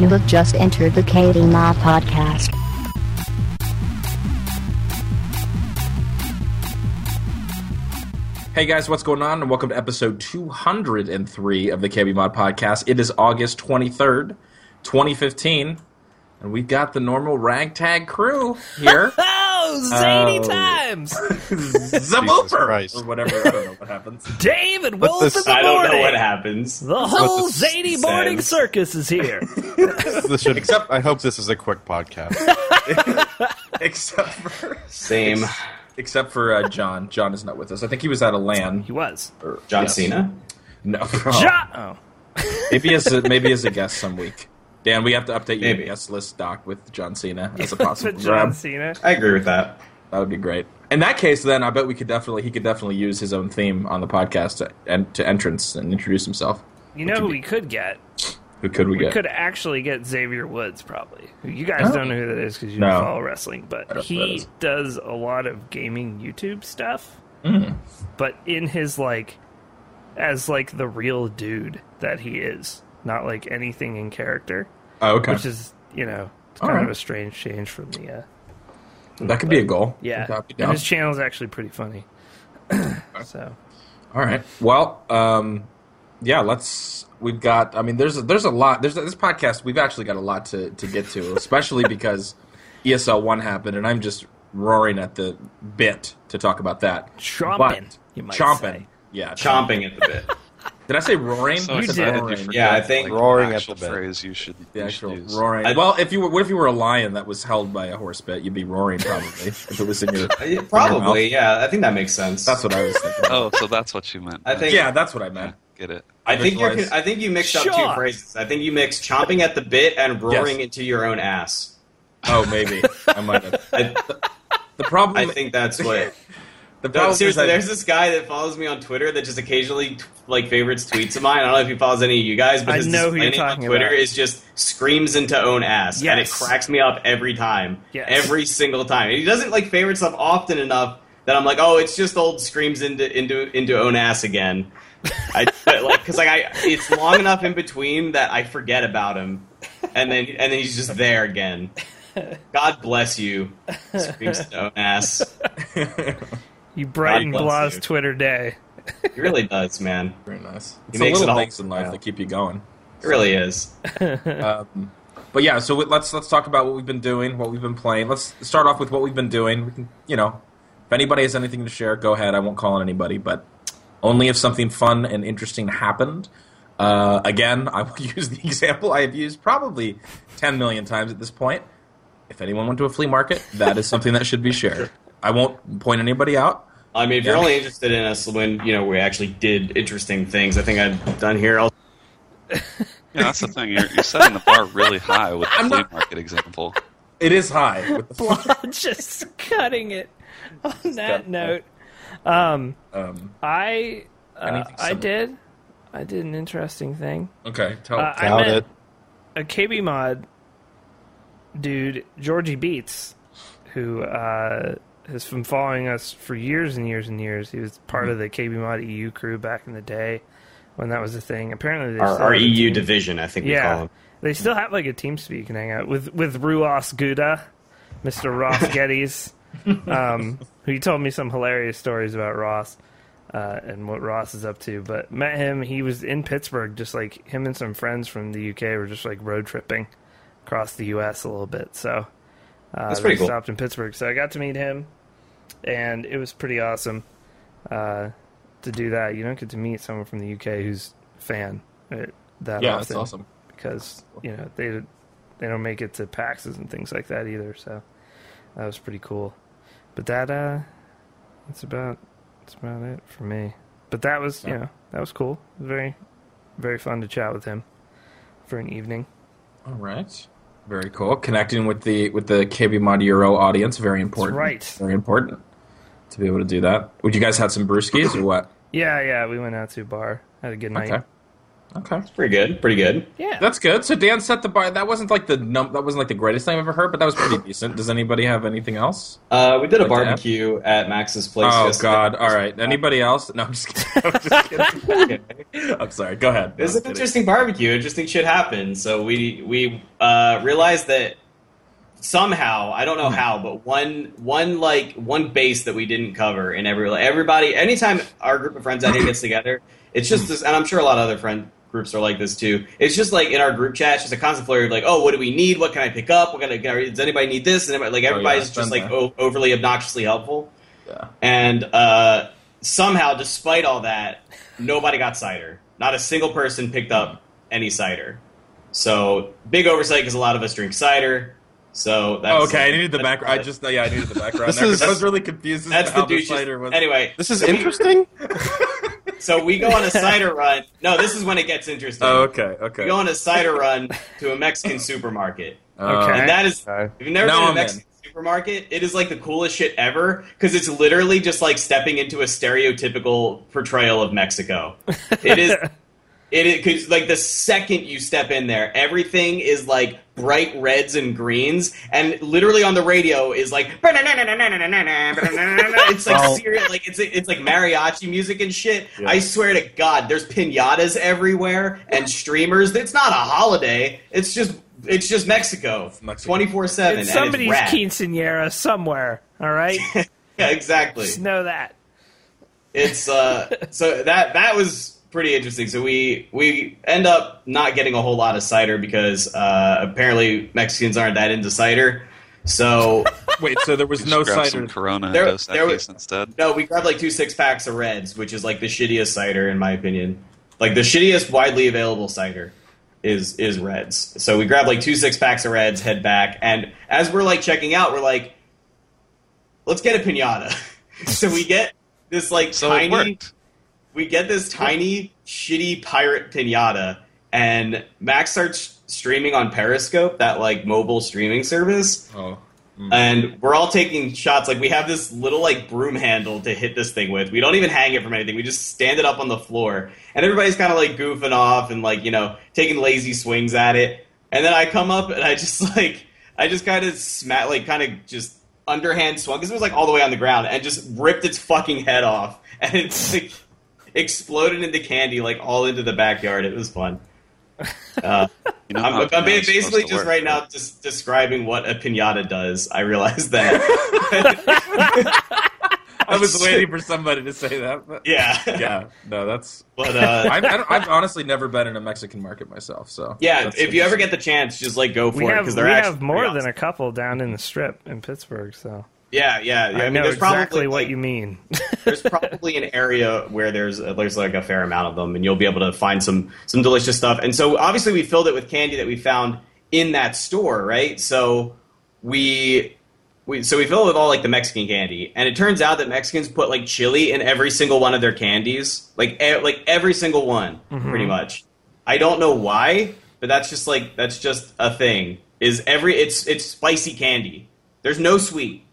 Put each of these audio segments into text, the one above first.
You have just entered the KB Mod podcast. Hey guys, what's going on? And welcome to episode 203 of the KB Mod Podcast. It is August 23rd, 2015, and we've got the normal ragtag crew here. Oh, zany Oh. times! Zabooper! Christ. Or whatever, I don't know what happens. Dave and Wolf in the I don't know what happens. The whole this zany morning circus is here. This should, Except- I hope this is a quick podcast. Except for, Same. except for uh, John. John is not with us. I think he was at a LAN. he was. Or, John yes. Cena? No. Ja- oh. maybe as a, maybe as a guest some week. Dan, we have to update your guest list doc with John Cena as a For possible John grab. Cena. I agree with that. That would be great. In that case, then I bet we could definitely he could definitely use his own theme on the podcast to, and to entrance and introduce himself. You know who we could get? Who could we, get? We get? could actually get Xavier Woods, probably. You guys Oh. don't know who that is because you No. don't follow wrestling, but don't know who that he does a lot of gaming YouTube stuff. Mm. But in his like, as like the real dude that he is, not like anything in character, Oh, okay. which is you know it's All kind of a strange change from the uh, that could be a goal. Yeah, I'd and his channel is actually pretty funny. so All right. Well, um, yeah. Let's. We've got. I mean, there's a, there's a lot. There's this podcast. We've actually got a lot to to get to, especially because ESL one happened, and I'm just roaring at the bit to talk about that. chomping, But- you might chomping. say. Yeah, Chomping at the bit. Did I say roaring? So You said did. roaring. Yeah, I think- Roaring at the bit. phrase you should, The you actual should use. roaring. I- well, if you were, what if you were a lion that was held by a horse bit? You'd be roaring probably if it was in your. Probably, yeah. I think that makes sense. That's what I was thinking. Oh, so that's what you meant. I think. yeah, that's what I meant. Get it. I think you're. I think you mixed up Sure. two phrases. I think you mixed chomping at the bit and roaring into your own ass. Oh, maybe I might have. I, The problem. I think that's what. The No, problem seriously, is there's this guy that follows me on Twitter that just occasionally like favorites tweets of mine. I don't know if he follows any of you guys, but I his know who you're name on Twitter about. is just screams into own ass, and it cracks me up every time, Yes. every single time. And He doesn't like favorite stuff often enough that I'm like, oh, it's just old screams into into into own ass again. I but, like because like I it's long enough in between that I forget about him, and then and then he's just there again. God bless you, screams into own ass. You brighten God Blah's you. Twitter day. He really does, man. very nice. He It's the makes little it things in life yeah. that keep you going. It really is. Um, but yeah, so we- let's let's talk about what we've been doing, what we've been playing. Let's start off with what we've been doing. We can, you know, if anybody has anything to share, go ahead. I won't call on anybody, but only if something fun and interesting happened. Uh, again, I will use the example I have used probably ten million times at this point. If anyone went to a flea market, that is something that should be shared. I won't point anybody out. I mean, if Yeah. you're only interested in us when you know we actually did interesting things, I think I've done here. I'll, Yeah, that's the thing. You're, you're setting the bar really high with the I'm flea not- market example. It is high. With the Blah just cutting it. On that note, um, um, I uh, I did I did an interesting thing. okay, tell. Uh, I met it. a KB mod dude, Georgie Beats, who uh, has been following us for years and years and years. He was part of the KB mod EU crew back in the day when that was a thing. Apparently, they our, our EU team- division, I think we Yeah. call them. They still have like a team speak and hang out with with Ruas Guda, Mr. Ross Geddes, um, who told me some hilarious stories about Ross uh, and what Ross is up to. But met him, he was in Pittsburgh, just like him and some friends from the UK were just like road tripping across the US a little bit. So uh, That's pretty cool. stopped in Pittsburgh, so I got to meet him, and it was pretty awesome uh, to do that. You don't get to meet someone from the UK who's a fan uh, that yeah, often that's awesome. because you know they they don't make it to PAXs and things like that either. So that was pretty cool. But that uh, that's about that's about it for me. But that was you Yeah. know that was cool. Was very very fun to chat with him for an evening. All right. Very cool. Connecting with the with the KB Mod Euro audience, very important. right. Very important to be able to do that. Would you guys have some brewskis or what? Yeah, yeah. We went out to a bar, had a good night. Okay. Okay. Pretty good. Pretty good. Yeah. That's good. So Dan set the bar. That wasn't like the num- that wasn't like the greatest thing I've ever heard, but that was pretty decent. Does anybody have anything else? Uh, we did a Like that? barbecue at Max's place. Oh yesterday. God! All right. Anybody else? No, I'm just kidding. I'm just kidding. I'm sorry. Go ahead. It was No, an kidding. interesting barbecue. Interesting shit happened. So we we uh, realized that somehow I don't know how, but one one like one base that we didn't cover in every like, everybody. Anytime our group of friends out here gets together, it's just this, and I'm sure a lot of other friend groups are like this too. It's just like in our group chat, it's just a constant flurry of like, oh, what do we need? What can I pick up? What can I? Does anybody need this? And everybody, like everybody's it's just been like o- overly obnoxiously helpful. Yeah. And uh, somehow, despite all that, nobody got cider. Not a single person picked up any cider. So big oversight because a lot of us drink cider. So that's Oh, okay, I needed the background. I just yeah, I needed the background. This there, 'cause is- I was really confused that's the how douche. cider was. Anyway, This is so we- interesting. so we go on a cider run. No, this is when it gets interesting. Oh, okay, okay. We go on a cider run to a Mexican supermarket. Uh, Okay. And that is, Okay. if you've never Now been to a I'm in. Mexican supermarket, it is like the coolest shit ever because it's literally just like stepping into a stereotypical portrayal of Mexico. It is, it is cause like the second you step in there, everything is like bright reds and greens, and literally on the radio is like it's like Well- serious, like it's it's like mariachi music and shit. Yeah. I swear to God, there's pinatas everywhere and streamers. It's not a holiday. It's just it's just Mexico, Mexico. twenty four seven. somebody's it's quinceanera somewhere. All right, Yeah, exactly. just know that. It's uh, so that that was pretty interesting. So we we end up not getting a whole lot of cider because uh, apparently Mexicans aren't that into cider. So Wait, so there was no cider. some Corona There- and there Equis was- instead. no, we grabbed like two six packs of Reds, which is like the shittiest cider in my opinion. Like the shittiest widely available cider is is Reds. So we grabbed like two six packs of Reds, head back, and as we're like checking out, we're like, let's get a pinata. so we get this like So it tiny worked. We get this tiny shitty pirate pinata and max starts streaming on periscope that like mobile streaming service. Oh, mm. and we're all taking shots. Like we have this little like broom handle to hit this thing with. We don't even hang it from anything. We just stand it up on the floor. And everybody's kind of like goofing off and like you know taking lazy swings at it. And then i come up and i just like i just kind of smack like kind of just underhand swung because it was like all the way on the ground and just ripped its fucking head off. And it's like exploded into candy like all into the backyard it was fun uh, You know I'm, I'm Corona basically just work, right now just describing what a pinata does. I realize that. I was waiting for somebody to say that. But yeah, yeah, no, that's. But uh, I've, I don't, I've honestly never been in a Mexican market myself, so yeah, if you ever get the chance, just like go for We it because we they're actually have more pretty than a couple down in the strip in Pittsburgh, so Yeah, yeah, yeah. I, mean, know exactly probably, what like, you mean. there's probably an area where there's uh, there's like a fair amount of them, and you'll be able to find some some delicious stuff. And so obviously we filled it with candy that we found in that store, right? So we we so we fill it with all like the Mexican candy, and it turns out that Mexicans put like chili in every single one of their candies, like e- like every single one, mm-hmm. pretty much. I don't know why, but that's just like that's just a thing. Is every it's it's spicy candy. There's no sweet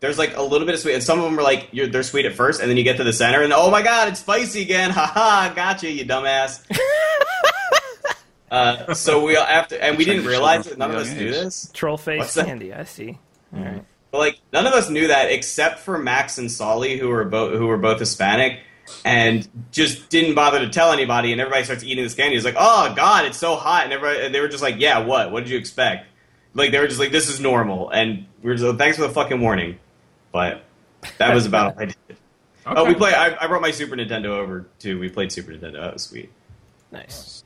there's like a little bit of sweet, and some of them are like you're, they're sweet at first, and then you get to the center, and oh my god, it's spicy again! Ha ha, gotcha, you dumbass. uh, so we after, and we didn't realize show that none of us the knew this. Troll face What's that? candy. I see. All right. But like none of us knew that except for Max and Solly, who were both who were both Hispanic, and just didn't bother to tell anybody. And everybody starts eating this candy. It's like, oh god, it's so hot, and everybody and they were just like, yeah, what? What did you expect? Like they were just like, this is normal, and we are just like, thanks for the fucking warning. But that was about all I did. Oh, we play. I, I brought my Super Nintendo over too. We played Super Nintendo. That was sweet. Nice.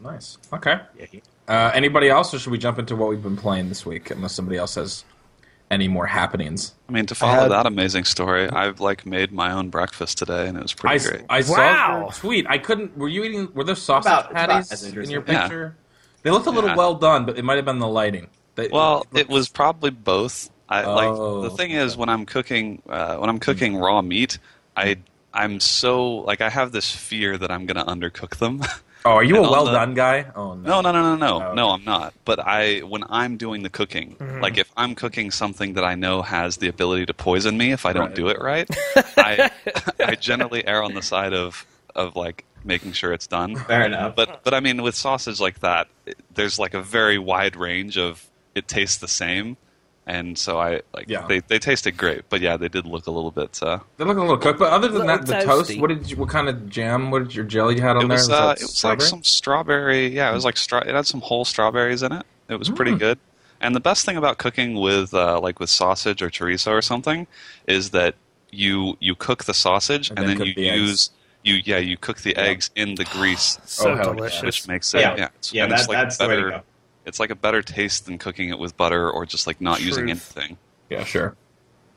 nice. Okay. Yeah. Uh, anybody else, or should we jump into what we've been playing this week? Unless somebody else has any more happenings. I mean, to follow had- that amazing story, I've like made my own breakfast today, and it was I, pretty great. I saw Wow. your tweet. I couldn't. Were you eating? Were there sausage about- it's about patties in interesting. your Yeah. picture? They looked a little Yeah. well done, but it might have been the lighting. They- Well, looked- it was probably both. I Oh, like the thing is when I'm cooking uh, when I'm cooking raw meat, I I'm so like I have this fear that I'm gonna undercook them. Oh, are you a and well the- done guy? Oh no, no, no, no, no, Oh, no. I'm not. But I when I'm doing the cooking, like if I'm cooking something that I know has the ability to poison me if I don't Right. do it right, I I generally err on the side of of like making sure it's done. Fair enough. But but I mean, with sausage like that, it, there's like a very wide range of it tastes the same, and so I like Yeah. they they tasted great. But yeah, they did look a little bit. Uh, They look a little cooked, but other than that, the toast. toasty. What did you, what kind of jam? What did your jelly you had on it there? was that uh, it was like some strawberry. Yeah, it was like stra- it had some whole strawberries in it. It was pretty Mm. good. And the best thing about cooking with uh, like with sausage or chorizo or something is that you you cook the sausage And and, then then, you the eggs. use you yeah you cook the eggs in the grease, So Oh, hell delicious. which makes it Yeah. yeah it's, Yeah, and it's that- like that's the way to better. go. It's like a better taste than cooking it with butter or just like not using anything. yeah, sure.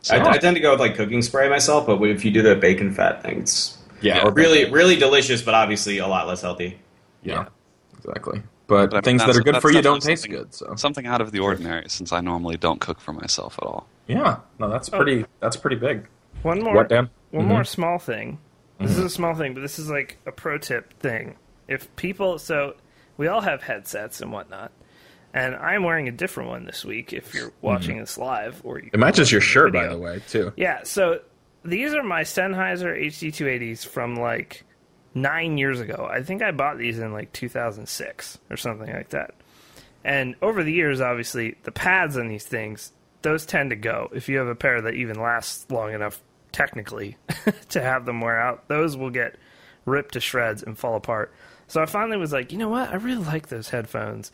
So, I, I tend to go with like cooking spray myself, but if you do the bacon fat thing, it's Yeah, Yeah. really, really delicious, but obviously a lot less healthy. Yeah, exactly. But, But I mean, things that are good for you don't taste good. So something out of the ordinary since I normally don't cook for myself at all. yeah, no, that's pretty. That's pretty big. One more. What, Dan? One Mhm. more small thing. This is a small thing, but this is like a pro tip thing. If people, so we all have headsets and whatnot, and I'm wearing a different one this week. If you're mm-hmm. watching this live, or It matches your shirt, by the way, too. Yeah, so these are my Sennheiser HD280s from like nine years ago. I think I bought these in like 2006 or something like that. And over the years, obviously, the pads on these things, those tend to go. If you have a pair that even lasts long enough, technically, to have them wear out, those will get ripped to shreds and fall apart. So I finally was like, you know what? I really like those headphones.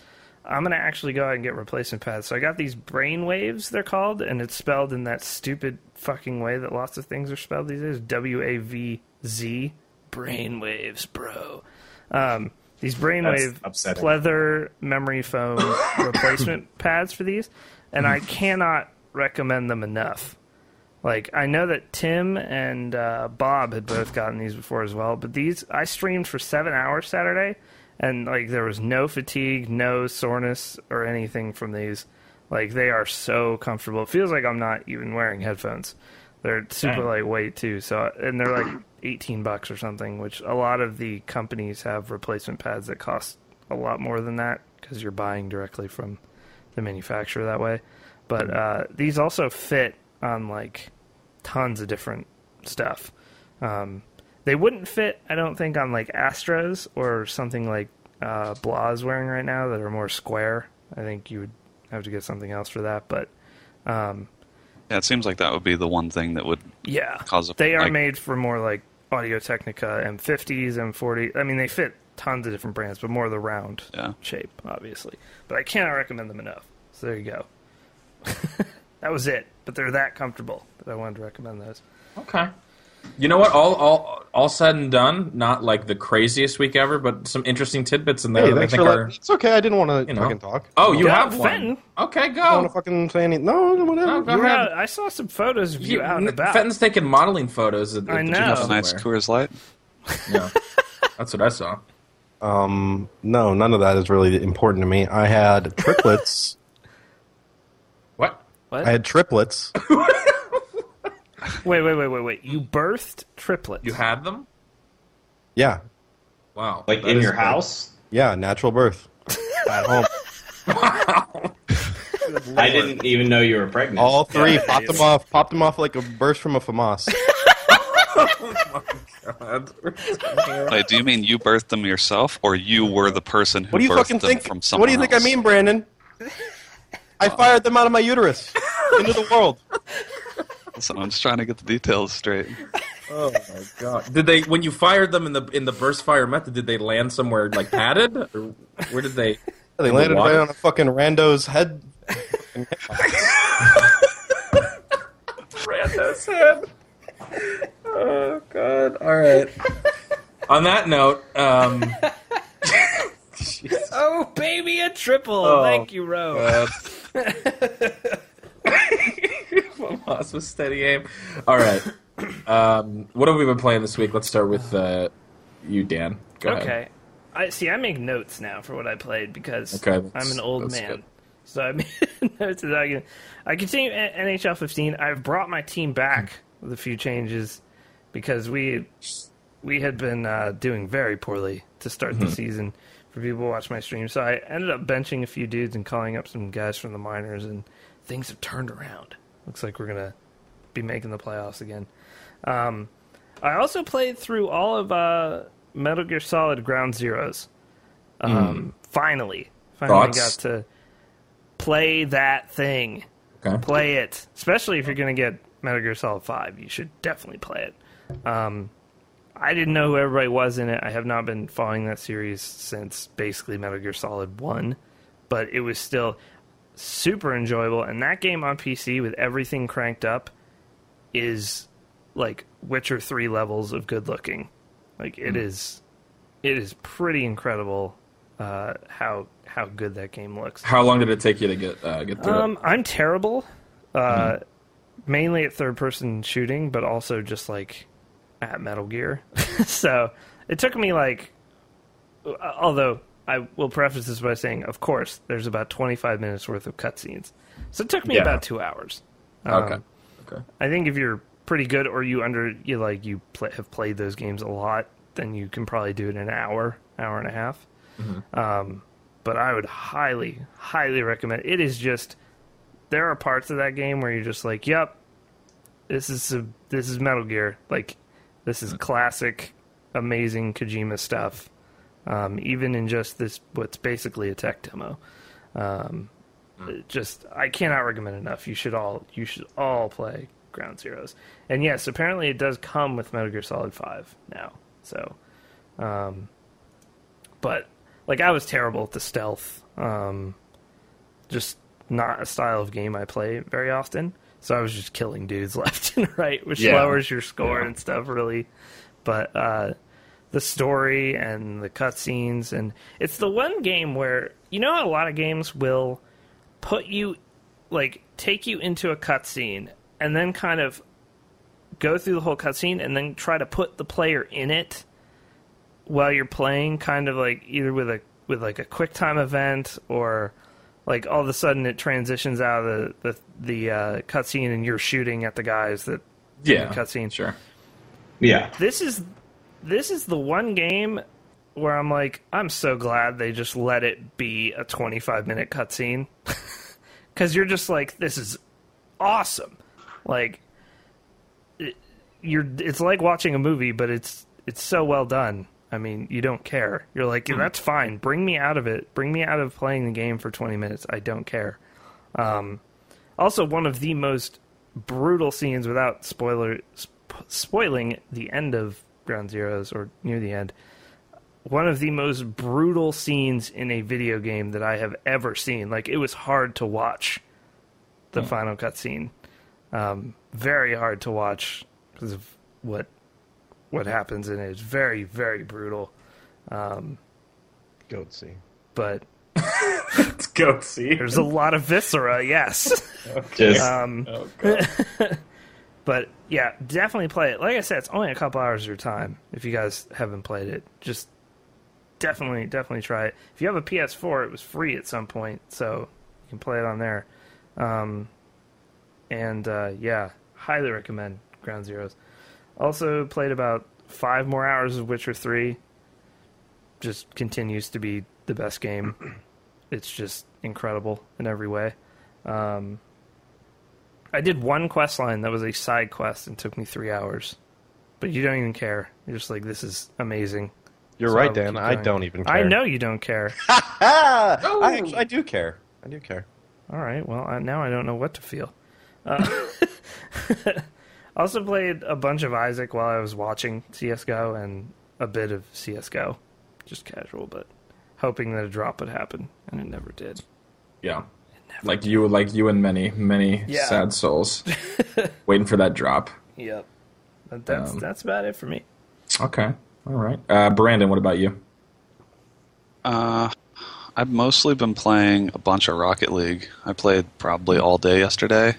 I'm gonna actually go out and get replacement pads. So I got these Brainwavz, they're called, and it's spelled in that stupid fucking way that lots of things are spelled these days. W A V Z Brainwavz, bro. Um, these brainwave pleather memory foam replacement pads for these, and I cannot recommend them enough. Like I know that Tim and uh, Bob had both gotten these before as well, but these I streamed for seven hours Saturday, and like there was no fatigue, no soreness or anything from these. Like they are so comfortable. It feels like I'm not even wearing headphones. They're super Dang. lightweight too. So and they're like 18 bucks or something, which a lot of the companies have replacement pads that cost a lot more than that because you're buying directly from the manufacturer that way. But uh, these also fit on like tons of different stuff. Um, they wouldn't fit, I don't think, on like Astros or something like uh, Blah's wearing right now that are more square. I think you would have to get something else for that. But um, Yeah, it seems like that would be the one thing that would yeah, cause a they are like, made for more like Audio Technica M50s, M40. I mean, they fit tons of different brands, but more the round Yeah. shape, obviously. But I cannot recommend them enough. So there you go. that was it. But they're that comfortable that I wanted to recommend those. Okay. You know what? All all all said and done, not like the craziest week ever, but some interesting tidbits in there. Hey, that I think are, letting. It's okay. I didn't want to you know. fucking talk. Oh, you Go have out one. Fenton. Okay, I don't want go. to fucking say anything. No, whatever. No, go You were ahead. out, I saw some photos of you, You- out and about. Fenton's taking modeling photos. At, I at the know. gym a nice Coors Light. Yeah, that's what I saw. Um, no, none of that is really important to me. I had triplets. What? What? I had triplets. Wait, wait, wait, wait, wait. You birthed triplets. You had them? Yeah, Wow. Like That in your great. house. yeah, natural birth at home. Wow. I didn't even know you were pregnant. All three Yeah, popped them off. Popped them off like a burst from a FAMAS. Oh God. Wait, do you mean you birthed them yourself, or you were the person who What do you birthed fucking them think? from someone What do you think I mean, Brandon? I fired them out of my uterus into the world. Listen, I'm just trying to get the details straight. oh my god! Did they when you fired them in the in the burst fire method? Did they land somewhere like padded, or where did they? They In the landed right on a fucking rando's head. Rando's head. Oh god! All right. On that note, um, Oh, baby, a triple. Oh, Thank you, Ro. Moss with steady aim. All right. Um, what have we been playing this week? Let's start with uh, you, Dan. Go ahead. Okay. I see. I make notes now for what I played because Okay, I'm an old man. good. So I made notes that I can. I continue NHL 15. I've brought my team back with a few changes because we we had been uh, doing very poorly to start Mm-hmm. the season for people who watch my stream. So I ended up benching a few dudes and calling up some guys from the minors, and things have turned around. Looks like we're gonna be making the playoffs again. Um, I also played through all of uh, Metal Gear Solid Ground Zeroes. Um, Finally, finally Thoughts? got to play that thing. Okay. Play it, especially if you're going to get Metal Gear Solid Five. You should definitely play it. Um, I didn't know who everybody was in it. I have not been following that series since basically Metal Gear Solid One, but it was still super enjoyable. And that game on PC with everything cranked up is like Witcher Three levels of good looking. Like it is, it is pretty incredible uh, how how good that game looks. How long did it take you to get uh, get through Um, it? I'm terrible, uh, mainly at third person shooting, but also just like at Metal Gear. so it took me like, uh, although I will preface this by saying, of course, there's about 25 minutes worth of cutscenes. So it took me Yeah. about two hours. Um, Okay. Okay. I think if you're pretty good or you under you like you play, have played those games a lot, then you can probably do it in an hour, hour and a half. Um, but I would highly, highly recommend. It is just there are parts of that game where you're just like, "Yep, this is a, this is Metal Gear. Like this is classic, amazing Kojima stuff." Um, even in just this, what's basically a tech demo. Um, just I cannot recommend enough. You should all you should all play Ground Zeroes. And yes, apparently it does come with Metal Gear Solid Five now. So, um, but like I was terrible at the stealth. Um, just not a style of game I play very often. So I was just killing dudes left and right, which Yeah. lowers your score Yeah. and stuff really. But uh, the story and the cutscenes and it's the one game where you know a lot of games will put you like take you into a cutscene and then kind of go through the whole cutscene and then try to put the player in it while you're playing, kind of like either with a with like a quick time event or like all of a sudden it transitions out of the the, the uh, cutscene and you're shooting at the guys that Yeah. cutscene. Sure. Yeah. this is this is the one game where I'm like, I'm so glad they just let it be a 25 minute cutscene because you're just like, this is awesome. Like, it, you're it's like watching a movie, but it's it's so well done. I mean, you don't care. You're like, yeah, that's fine. Bring me out of it. Bring me out of playing the game for 20 minutes. I don't care. Um, also, one of the most brutal scenes without spoiler sp- spoiling the end of Ground Zeroes or near the end. One of the most brutal scenes in a video game that I have ever seen. Like it was hard to watch the final cutscene. Um, very hard to watch because of what what happens in it. It's very very brutal. Goatsy. But Let's go see. there's a lot of viscera. Yes. Just Um, Oh, God. But yeah, definitely play it. Like I said, it's only a couple hours of your time. If you guys haven't played it, just definitely, definitely try it. If you have a PS4, it was free at some point, so you can play it on there. Um, and uh, yeah, highly recommend Ground Zeroes. Also played about five more hours of Witcher Three. Just continues to be the best game. It's just incredible in every way. Um, I did one quest line that was a side quest and took me three hours. But you don't even care. You're just like, this is amazing. You're So right, will Dan. I don't even care. I know you don't care. I, actually, I do care. I do care. All right. Well, I, now I don't know what to feel. Uh, also played a bunch of Isaac while I was watching CS:GO and a bit of CS:GO, just casual, but hoping that a drop would happen, and it never did. Yeah. Like you, like you and many, many Yeah. sad souls, waiting for that drop. Yep. But that's Um, that's about it for me. Okay. All right. Uh, Brandon, what about you? Uh, I've mostly been playing a bunch of Rocket League. I played probably all day yesterday.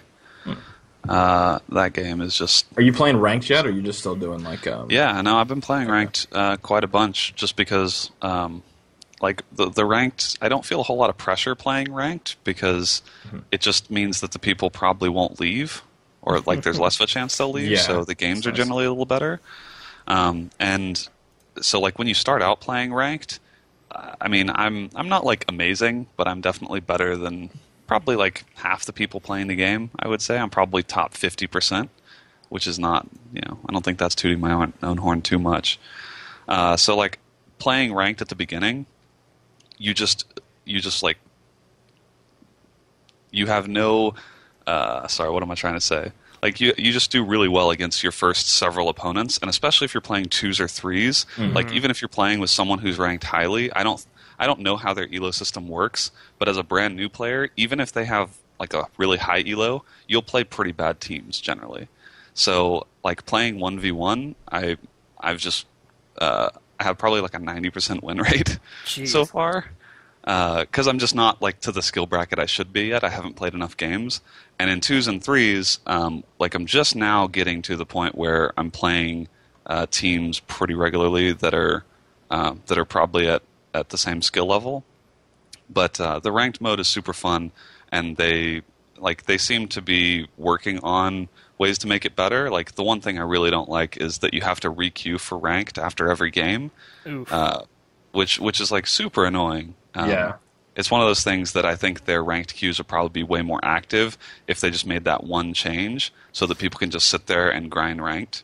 Uh, that game is just Are you playing ranked yet, or are you just still doing like? Um, yeah. No, I've been playing ranked uh, quite a bunch just because, um, like the the ranked. I don't feel a whole lot of pressure playing ranked because it just means that the people probably won't leave, or like there's less of a chance they'll leave. Yeah, so the games that's are nice. generally a little better. Um, and so like when you start out playing ranked, I mean, I'm I'm not like amazing, but I'm definitely better than probably like half the people playing the game. I would say I'm probably top fifty percent, which is not you know I don't think that's tooting my own, own horn too much. Uh, so like playing ranked at the beginning, you just you just like you have no uh, sorry what am i trying to say? Like you you just do really well against your first several opponents and especially if you're playing twos or 3s like even if you're playing with someone who's ranked highly i don't i don't know how their elo system works but as a brand new player even if they have like a really high elo you'll play pretty bad teams generally. So like playing 1v1 i i've just uh, i have probably like a 90% win rate Jeez. so far because I'm just not like to the skill bracket I should be yet. I haven't played enough games, and in twos and threes, um, like I'm just now getting to the point where I'm playing uh, teams pretty regularly that are uh, that are probably at at the same skill level. But uh, the ranked mode is super fun, and they like they seem to be working on ways to make it better. Like the one thing I really don't like is that you have to requeue for ranked after every game uh, which which is like super annoying. Um, Yeah. it's one of those things that I think their ranked queues would probably be way more active if they just made that one change, so that people can just sit there and grind ranked.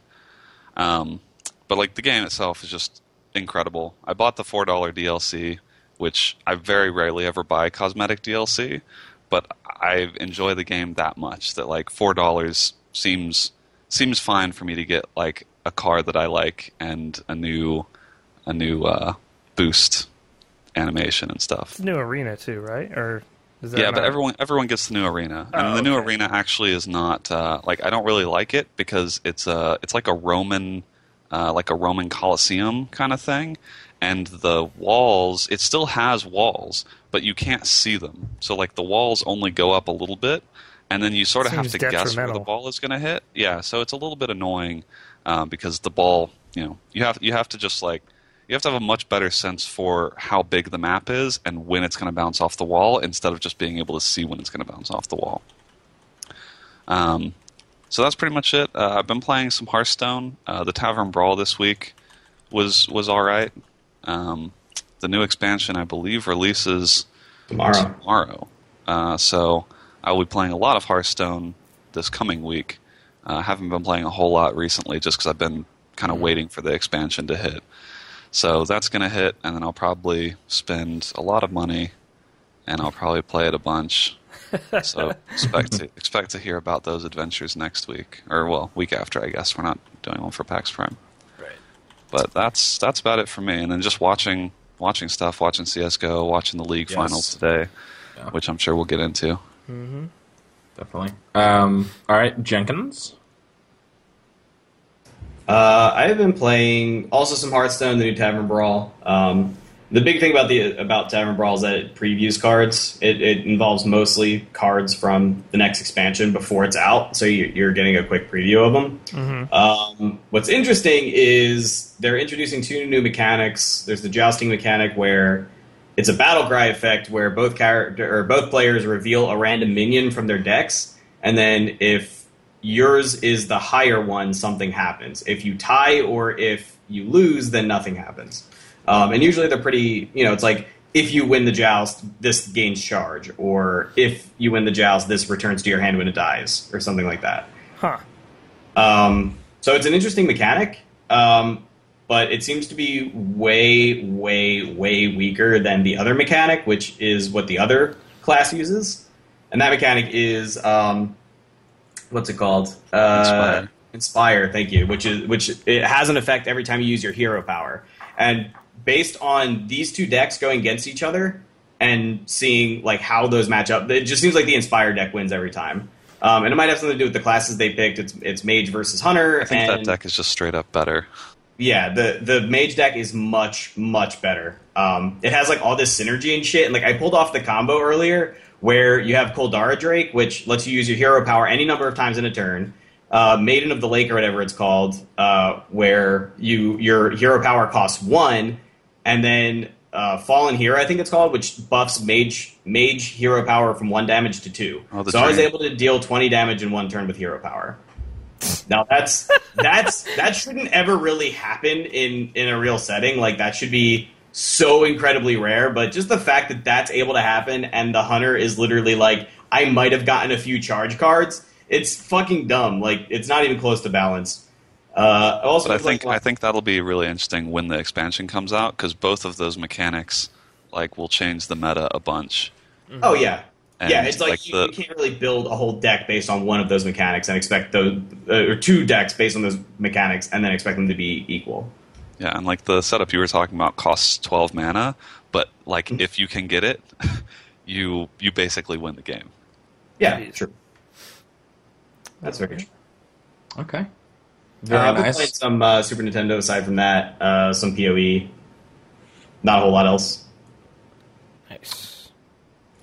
Um, but like the game itself is just incredible. I bought the four dollar DLC, which I very rarely ever buy cosmetic DLC, but I enjoy the game that much that like four dollars seems seems fine for me to get like a car that I like and a new a new uh, boost animation and stuff. It's a new arena too, right? Or is that Yeah, but everyone everyone gets the new arena, and Oh, the new okay. arena actually is not uh, like I don't really like it because it's a it's like a Roman uh, like a Roman Colosseum kind of thing, and the walls it still has walls, but you can't see them. So like the walls only go up a little bit, and then you sort of have to guess where the ball is going to hit. Yeah, so it's a little bit annoying uh, because the ball, you know, you have you have to just like you have to have a much better sense for how big the map is and when it's going to bounce off the wall instead of just being able to see when it's going to bounce off the wall. Um, so that's pretty much it. Uh, I've been playing some Hearthstone. Uh, the Tavern Brawl this week was was all right. Um, the new expansion, I believe, releases Tomorrow. tomorrow. Uh, so I will be playing a lot of Hearthstone this coming week. Uh, I haven't been playing a whole lot recently just because I've been kind of waiting for the expansion to hit. So that's going to hit, and then I'll probably spend a lot of money, and I'll probably play it a bunch. so expect to expect to hear about those adventures next week, or well, week after, I guess. We're not doing one for PAX Prime. Right. But that's that's about it for me. And then just watching watching stuff, watching CS:GO, watching the league Yes. finals today, Yeah. which I'm sure we'll get into. Definitely. Um, all right, Jenkins. Uh, I have been playing also some Hearthstone, the new Tavern Brawl. Um, the big thing about the about Tavern Brawl is that it previews cards. It, it involves mostly cards from the next expansion before it's out, so you, you're getting a quick preview of them. Mhm. Um, what's interesting is they're introducing two new mechanics. There's the jousting mechanic where it's a battle cry effect where both character or both players reveal a random minion from their decks, and then if yours is the higher one, something happens. If you tie or if you lose, then nothing happens. Um, and usually they're pretty, you know, it's like if you win the joust, this gains charge, or if you win the joust, this returns to your hand when it dies, or something like that. Huh. Um, so it's an interesting mechanic, um, but it seems to be way, way, way weaker than the other mechanic, which is what the other class uses. And that mechanic is um, what's it called? Uh, Inspire. Inspire. Thank you. Which is which it has an effect every time you use your hero power. And based on these two decks going against each other and seeing like how those match up, it just seems like the Inspire deck wins every time. Um, and it might have something to do with the classes they picked. It's it's Mage versus Hunter. I think and that deck is just straight up better. Yeah, the the mage deck is much much better. Um, it has like all this synergy and shit. And like I pulled off the combo earlier where you have Coldarra Drake, which lets you use your hero power any number of times in a turn. Uh, Maiden of the Lake or whatever it's called, uh, where you your hero power costs one, and then uh, Fallen Hero I think it's called, which buffs mage mage hero power from one damage to two. Oh, so I was able to deal twenty damage in one turn with hero power. Now that's that's that shouldn't ever really happen in in a real setting. Like that should be so incredibly rare. But just the fact that that's able to happen, and the hunter is literally like, I might have gotten a few charge cards. It's fucking dumb. Like it's not even close to balance. Uh, also, But I it's like- think I think that'll be really interesting when the expansion comes out because both of those mechanics like will change the meta a bunch. Oh yeah, And, yeah. It's like, like, you, the- you can't really build a whole deck based on one of those mechanics and expect those, uh, or two decks based on those mechanics and then expect them to be equal. Yeah, and like the setup you were talking about costs twelve mana, but like Mm-hmm. if you can get it, you you basically win the game. Yeah, Jeez. true. That's very true. Okay. Uh, Very I've been nice. playing some uh, Super Nintendo aside from that, uh, some PoE. Not a whole lot else.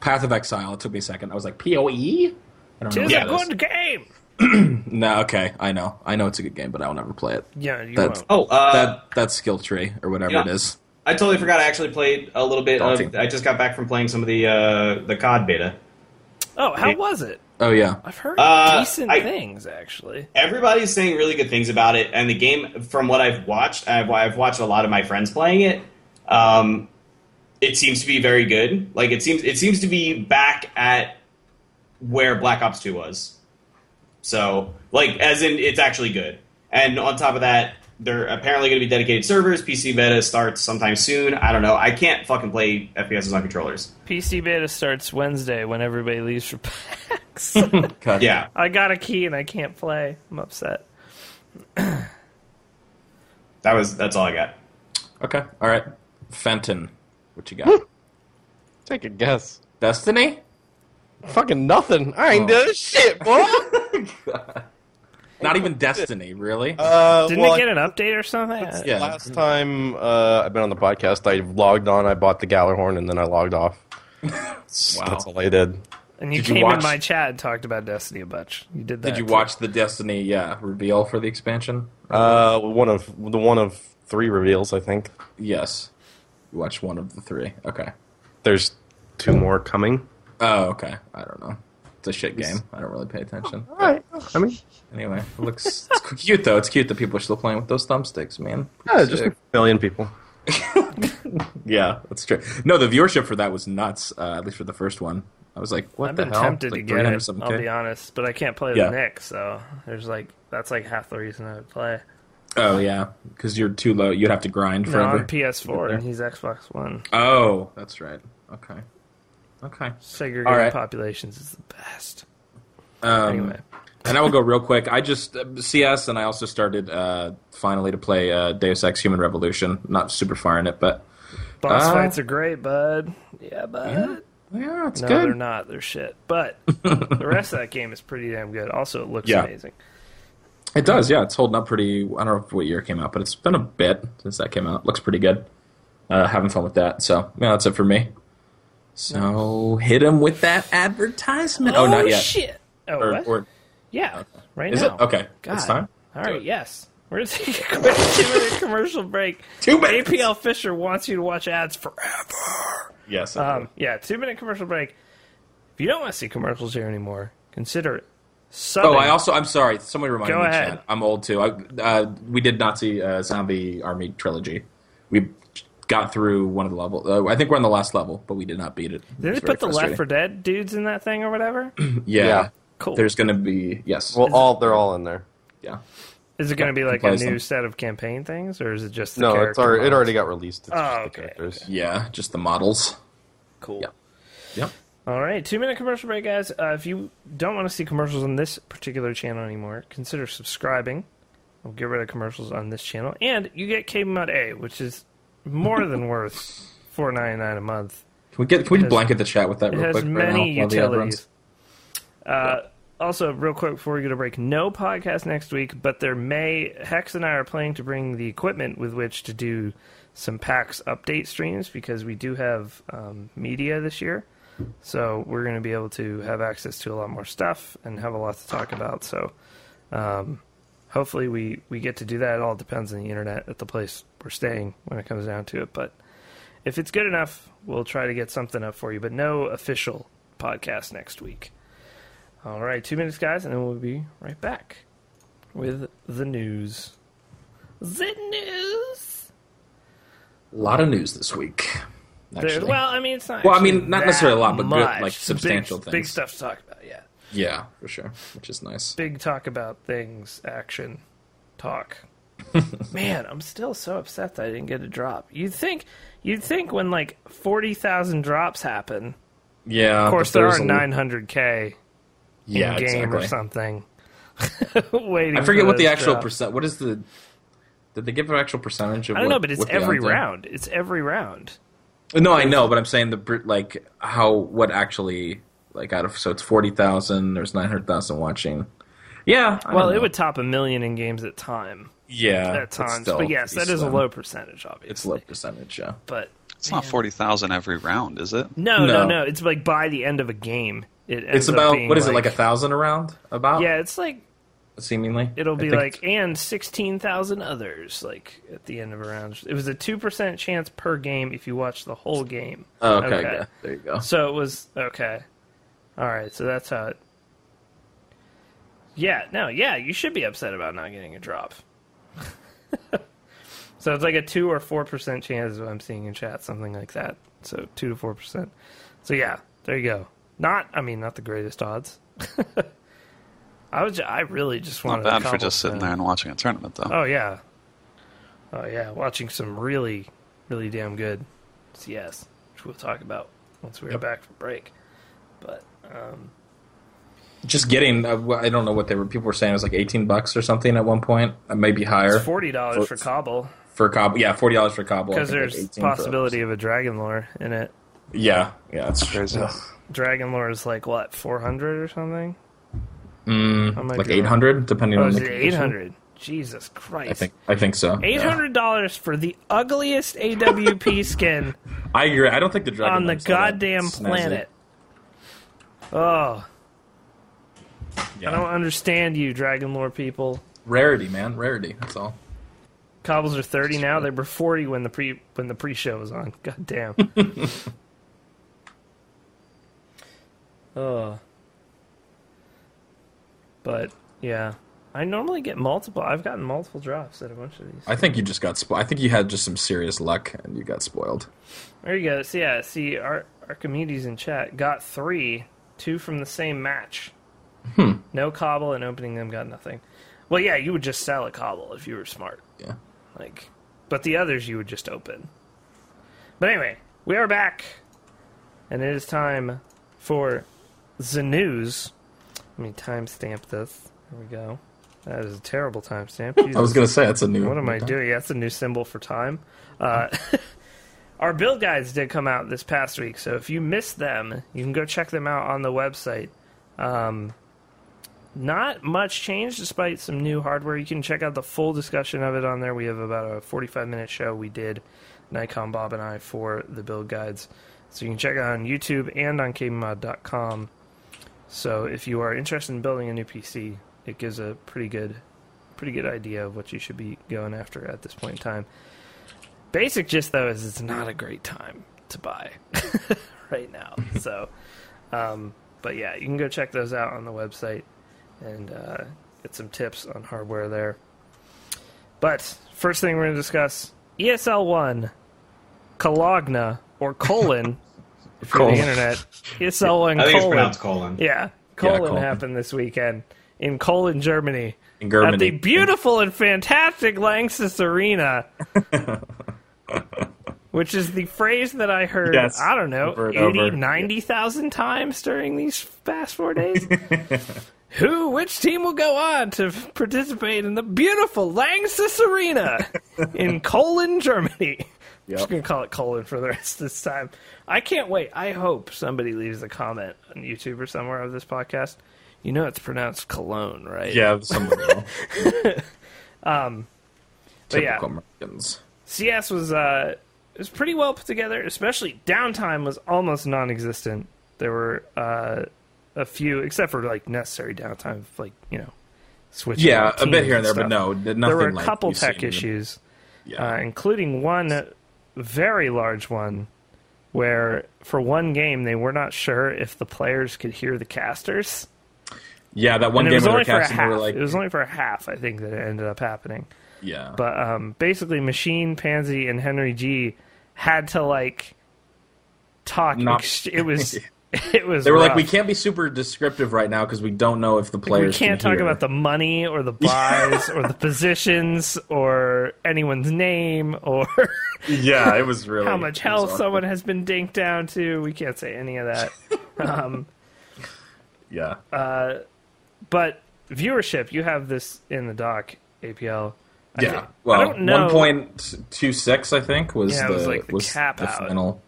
Nice. Path of Exile. It took me a second. I was like, POE? I don't know. Tis what a good game. No, okay, I know. I know it's a good game, but I'll never play it. Yeah, you That's- won't. Oh, uh, that that skill tree or whatever Yeah. it is. I totally forgot. I actually played a little bit of. I just got back from playing some of the uh, the COD beta. Oh, how Yeah. was it? Oh yeah. I've heard Uh, decent I- things actually. Everybody's saying really good things about it, and the game, from what I've watched, I've, I've watched a lot of my friends playing it. Um, it seems to be very good. Like it seems, it seems to be back at where Black Ops Two was. So, like, as in, it's actually good. And on top of that, they're apparently going to be dedicated servers. PC beta starts sometime soon. I don't know. I can't fucking play FPSs on controllers. PC beta starts Wednesday when everybody leaves for PAX. Yeah. I got a key and I can't play. I'm upset. That was that's all I got. Okay. All right. Fenton, what you got? Take a guess. Destiny? Fucking nothing. I ain't Oh. done shit, boy. Not even Destiny, really? uh, Didn't well, it get an update or something? yeah. Last time uh, I've been on the podcast, I logged on, I bought the Gjallarhorn, and then I logged off. That's, Wow. that's all I did. And you Did you came watch- in my chat and talked about Destiny a bunch. You did that. Did you too. watch the Destiny yeah reveal for the expansion? Uh, one of the one of three reveals, I think. Yes. You watched one of the three. Okay. There's two more coming. Oh, okay. I don't know. It's a shit game. I don't really pay attention. All right. I mean, Anyway, it looks it's cute though. It's cute that people are still playing with those thumbsticks, man. yeah, just a million people. yeah, that's true. No, the viewership for that was nuts. Uh, at least for the first one, I was like, "What I've the been hell?" tempted It's to get 300 it. something I'll be honest, but I can't play Yeah. the Nick, so there's like that's like half the reason I would play. Oh yeah, because you're too low. You'd have to grind No, forever. I'm PS4 and he's Xbox One. oh, that's right. Okay. Okay. Segregated right. populations is the best. Um, Anyway, and I will go real quick. I just uh, CS, and I also started uh, finally to play uh, Deus Ex: Human Revolution. Not super far in it, but boss uh, fights are great, bud. Yeah, bud. yeah, it's no, good. they're not. They're shit. But the rest of that game is pretty damn good. Also, it looks Yeah. amazing. It does, yeah. It's holding up pretty. I don't know what year it came out, but it's been a bit since that came out. Looks pretty good. Uh, having fun with that. So yeah, that's it for me. So hit him with that advertisement. Oh, not yet. shit. Oh, Or, what? or yeah, right is now. it okay? God. It's time. All right, yes. We're take a commercial break. Two minutes. APL Fisher wants you to watch ads forever. Yes. Um, yeah, two-minute commercial break. If you don't want to see commercials here anymore, consider it. oh, I also. I'm sorry. Somebody reminded Go me. in ahead. Chat. I'm old too. I, uh, we did Nazi uh, Zombie Army trilogy. We got through one of the levels. Uh, I think we're on the last level, but we did not beat it. It Did was they put the Left 4 Dead dudes in that thing or whatever? Yeah. Yeah. Cool. There's going to be yes. Well, all they're all in there. yeah. Is it going to be like a new them. set of campaign things, or is it just the No, it's character already, it already got released. It's Oh, just the okay, characters. Yeah. Just the models. cool? Yeah. Yep. All right, two minute commercial break, guys. Uh, if you don't want to see commercials on this particular channel anymore, consider subscribing. We'll get rid of commercials on this channel, and you get Cable Mod A, which is more than worth four ninety nine a month. Can we get? Can we has- blanket the chat with that It real has quick right many now? ad runs? utilities. Uh, also, real quick before we go to break, no podcast next week, but there may. Hex and I are planning to bring the equipment with which to do some PAX update streams because we do have um, media this year. So we're going to be able to have access to a lot more stuff and have a lot to talk about. So um, hopefully we, we get to do that. It all depends on the internet at the place we're staying when it comes down to it. But if it's good enough, we'll try to get something up for you. But no official podcast next week. All right, two minutes, guys, and then we'll be right back with the news. The news. A lot of news this week. Actually. well, I mean, it's not. Well, I mean, not necessarily a lot, but good, like, substantial big, Big stuff to talk about. Yeah, yeah, for sure, which is nice. big talk about things, action. talk. Man, I'm still so upset that I didn't get a drop. You'd think, you'd think when like forty thousand drops happen. Yeah, Of course, there are 900k yeah, in game or something. Waiting. I forget for what the actual percent. What is the? Did they give an actual percentage of? I don't what, know, but it's every round. It's every round. No, I know, but I'm saying the Brit like how what actually like out of so it's forty thousand. There's nine hundred thousand watching. Yeah, I Well, it would top a million in games at time yeah at it's times. still But yes, that pretty is a low percentage, obviously. It's low percentage. Yeah. But It's not forty thousand every round, is it? no, no, No. no, It's like by the end of a game, it It's about being what is it like a thousand around? About Yeah, it's like seemingly. it'll be like and sixteen thousand others like at the end of a round. It was a two percent chance per game if you watch the whole game. Oh, okay, okay. yeah, there you go. So it was okay. All right, so that's how it. Yeah, no, yeah, you should be upset about not getting a drop. so it's like a two or four percent chance of what I'm seeing in chat, something like that. So two to four percent. So yeah, there you go. Not, I mean, not the greatest odds. I was, ju- I really just wanted. Not bad a for just sitting there and watching a tournament, though. Oh yeah. Oh yeah, watching some really, really damn good CS, which we'll talk about once we're Yep. back from break. But um, Just getting. Uh, wh- I don't know what they were. People were saying it was like eighteen bucks or something at one point. Uh, maybe higher it's forty dollars for For- Cobble for Cobble. Yeah, forty dollars for Cobble. Because think, like, there's possibility of a Dragon Lore in it. Yeah, yeah, that's Crazy. Dragon Lore is like what four hundred or something. I Mm, like eight hundred, depending Oh, on is the it eight hundred? Jesus Christ! I think. I think so. Eight yeah. dollars for the ugliest AWP skin I agree. I don't think the dragon on the Lore's that goddamn snazzy. planet. Oh, Yeah. I don't understand you, Dragon Lore people. Rarity, man, rarity. That's all. Cobbles are thirty now. They were forty when the pre when the pre show was on. God damn. oh. But yeah, I normally get multiple. I've gotten multiple drops at a bunch of these. I think you just got spoiled. I think you had just some serious luck and you got spoiled. There you go. So yeah, see our communities in chat got three, two from the same match. Hmm. No cobble and opening them got nothing. Well, yeah, you would just sell a cobble if you were smart. Yeah. Like, but the others you would just open. But anyway, we are back, and it is time for the news. Let me timestamp this. There we go. That is a terrible timestamp. I was gonna say that's a new. What am I doing? Yeah, that's a new symbol for time. Uh, our build guides did come out this past week, so if you missed them, you can go check them out on the website. Um, not much change despite some new hardware. You can check out the full discussion of it on there. We have about a 45 minute show we did, Nikon Bob and I, for the build guides. So you can check it out on YouTube and on kbmod.com. So if you are interested in building a new PC, it gives a pretty good pretty good idea of what you should be going after at this point in time. Basic gist though is it's not a great time to buy right now. So, um, but yeah, you can go check those out on the website and uh, get some tips on hardware there. But first thing we're going to discuss ESL one, Cologna or colon if you're on the Colon. internet. ESL one I think it's pronounced colon. Yeah, colon colon. happened this weekend in Colon, Germany. In Germany. At the beautiful and fantastic LANXESS Arena. which is the phrase that I heard, Yes, I don't know, over 80, over. 90,000 times during these past four days. Who, which team will go on to participate in the beautiful LANXESS Arena in Colon, Germany? I'm just to call it Colon for the rest of this time. I can't wait. I hope somebody leaves a comment on YouTube or somewhere of this podcast. You know it's pronounced Cologne, right? Yeah, someone will. Um, But yeah. Americans. CS was uh, it was pretty well put together. Especially downtime was almost non-existent. There were uh, a few, except for like necessary downtime, like you know, switching. Yeah, a bit here and there, stuff. but no, nothing there were a like couple tech seen in the- issues, Yeah. uh, including one very large one where for one game they were not sure if the players could hear the casters. yeah, that one and it game was where only for a half. were like, it was only for a half, I think, that it ended up happening. yeah, But um, basically, Machine, Pansy, and Henry G had to like talk. Not- ex- it was it was. They were like, we can't be super descriptive right now because we don't know if the We players. can't can talk hear. about the money or the buys or the positions or anyone's name or Yeah, it was really how much health someone has been dinked down to. We can't say any of that. um, Yeah, but viewership, you have this in the doc, APL. I yeah. think- Well, I don't know. one point two six, I think, was Yeah, the was like the was cap the out. final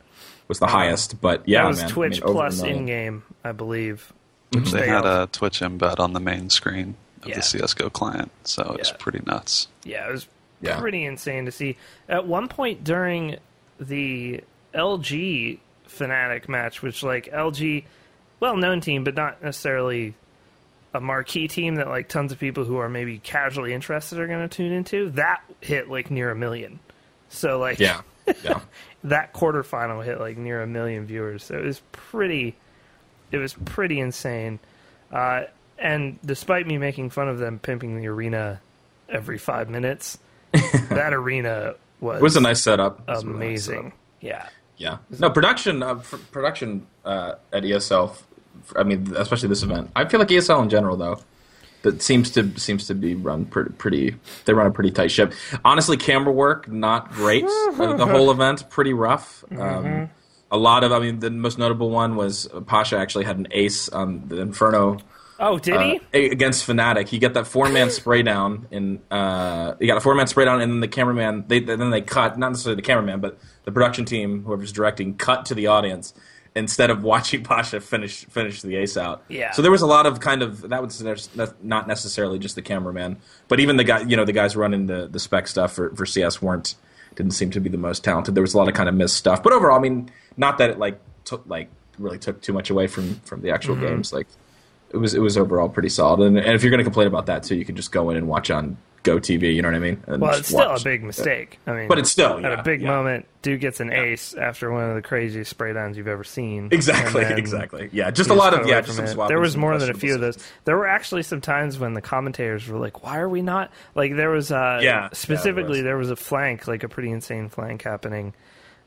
was the highest. But yeah, that was man, I Twitch mean, over a plus million. in game, I believe. They They had a Twitch embed on the main screen of Yeah. the CS:GO client, so it's Yeah. pretty nuts. Yeah, it was Yeah. pretty insane to see. At one point during the LG Fnatic match, which like LG, well known team, but not necessarily a marquee team that like tons of people who are maybe casually interested are going to tune into. That hit like near a million. So like Yeah, yeah. that quarterfinal hit like near a million viewers. So it was pretty, it was pretty insane. Uh, and despite me making fun of them pimping the arena every five minutes, that arena was, It was a nice setup. It was a really nice amazing. setup. yeah, Yeah. No production. Uh, production uh, at ESL. I mean, especially this event. I feel like ESL in general, though, that seems to seems to be run pretty. pretty they run a pretty tight ship. Honestly, camera work not great. Uh, the whole event pretty rough. Um, a lot of. I mean, the most notable one was Pasha actually had an ace on the Inferno Oh, did uh, he? against Fnatic. He got that four man spray down in uh, you got a four man spray down, and then the cameraman. They then they cut not necessarily the cameraman, but the production team, whoever's directing, cut to the audience instead of watching Pasha finish finish the ace out. Yeah. So there was a lot of kind of that was not necessarily just the cameraman, but even the guy you know the guys running the the spec stuff for for CS weren't didn't seem to be the most talented. There was a lot of kind of missed stuff, but overall, I mean, not that it like took like really took too much away from from the actual Mm-hmm. games. Like it was it was overall pretty solid. And, and if you're going to complain about that too, you can just go in and watch on Go TV. You know what I mean? And Well, it's still watch. a big mistake. I mean, But it's still at yeah, a big yeah. moment. Dude gets an ace after one of the craziest spray downs you've ever seen. Exactly, exactly. Yeah, just a lot of yeah, just some There was more than a few of those. There were actually some times when the commentators were like, "Why are we not like?" There was uh, Yeah, yeah, specifically there there was a flank, like a pretty insane flank happening,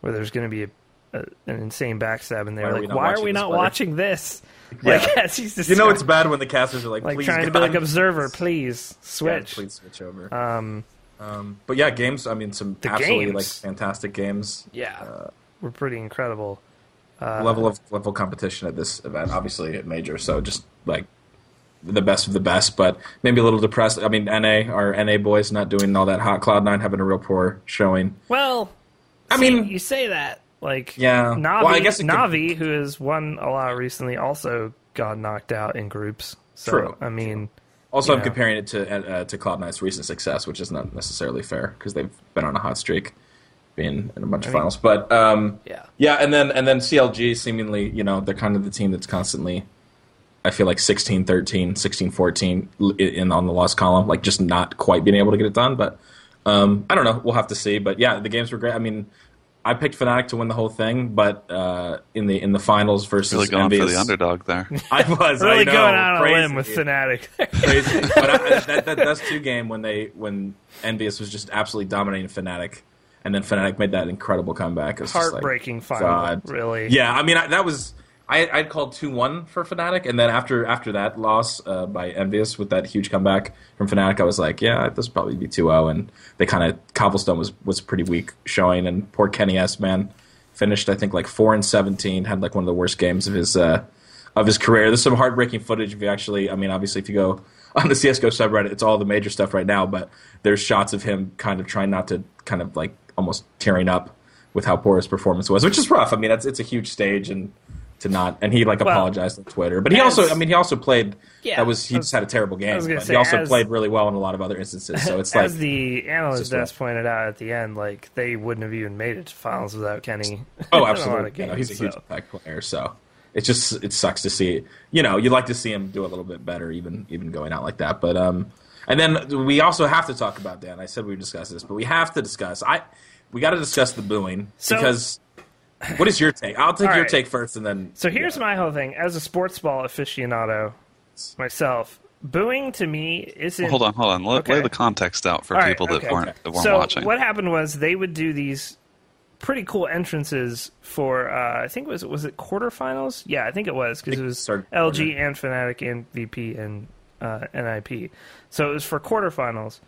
where there's going to be a, a, an insane backstab, and they Why were are we like, not "Why are watching we this not player?" watching this?" Yeah. Like, as he's You know, it's bad when the casters are like, like please, trying to be like observer, please Yeah, switch. please switch over. Um, Um, but yeah, games. I mean, some absolutely games. like fantastic games. yeah, Uh, were pretty incredible. Uh, level of level competition at this event, obviously at major. So just like the best of the best, but maybe a little depressed. I mean, NA our NA boys not doing all that hot. Cloud Nine having a real poor showing. Well, I mean, you say that like Yeah. Navi, Well, I guess it could- Navi, who has won a lot recently, also got knocked out in groups. So, True, I mean, Also, I'm Yeah. comparing it to uh, to Cloud Nine's recent success, which is not necessarily fair because they've been on a hot streak, being in a bunch of mean- finals. But um, yeah, yeah, and then and then CLG seemingly, you know, they're kind of the team that's constantly, I feel like 16, 13, 16, 14 in on the loss column, like just not quite being able to get it done. But um, I don't know, we'll have to see. But yeah, the games were great. I mean. I picked Fnatic to win the whole thing, but uh, in the in the finals versus Really going for the underdog there. I was really I know, going out on a limb with Fnatic. crazy. but I, that, that that's two game when they when EnVyUs was just absolutely dominating Fnatic, and then Fnatic made that incredible comeback. It was just like, Heartbreaking final, God. really. Yeah, I mean I, that was I I'd called two one for Fnatic, and then after after that loss uh, by EnVyUs with that huge comeback from Fnatic, I was like, yeah, this would probably be 2-0. and they kind of Cobblestone was was pretty weak showing, and poor Kenny S man finished I think like four and seventeen, had like one of the worst games of his. Uh, of his career. There's some heartbreaking footage if you actually, I mean, obviously, if you go on the CSGO subreddit, it's all the major stuff right now, but there's shots of him kind of trying not to kind of like almost tearing up with how poor his performance was, which is rough. I mean, it's, it's a huge stage and to not, and he like Well, apologized on Twitter, but he as- also, I mean, he also played, Yeah, that was, he was- just had a terrible game, but say, he also as- played really well in a lot of other instances. So it's like, As the analyst desk pointed out at the end, like they wouldn't have even made it to finals without Kenny. Oh, in a lot absolutely. of You know, he's a games, huge so. impact player, so it just it sucks to see. You know, you'd like to see him do a little bit better, even even going out like that. But um, and then we also have to talk about Dan. I said we would discuss this, but we have to discuss. I we got to discuss the booing So- because. What is your take? I'll take All your right. take first, and then. So here's my whole thing. As a sports ball aficionado myself, booing to me isn't. hold on, hold on. Let, Okay. lay the context out for All right, people that okay. weren't that weren't so watching. what happened was they would do these pretty cool entrances for uh, I think it was was it quarterfinals? Yeah, I think it was because it was started LG and Fnatic and VP and uh, NIP. So it was for quarterfinals,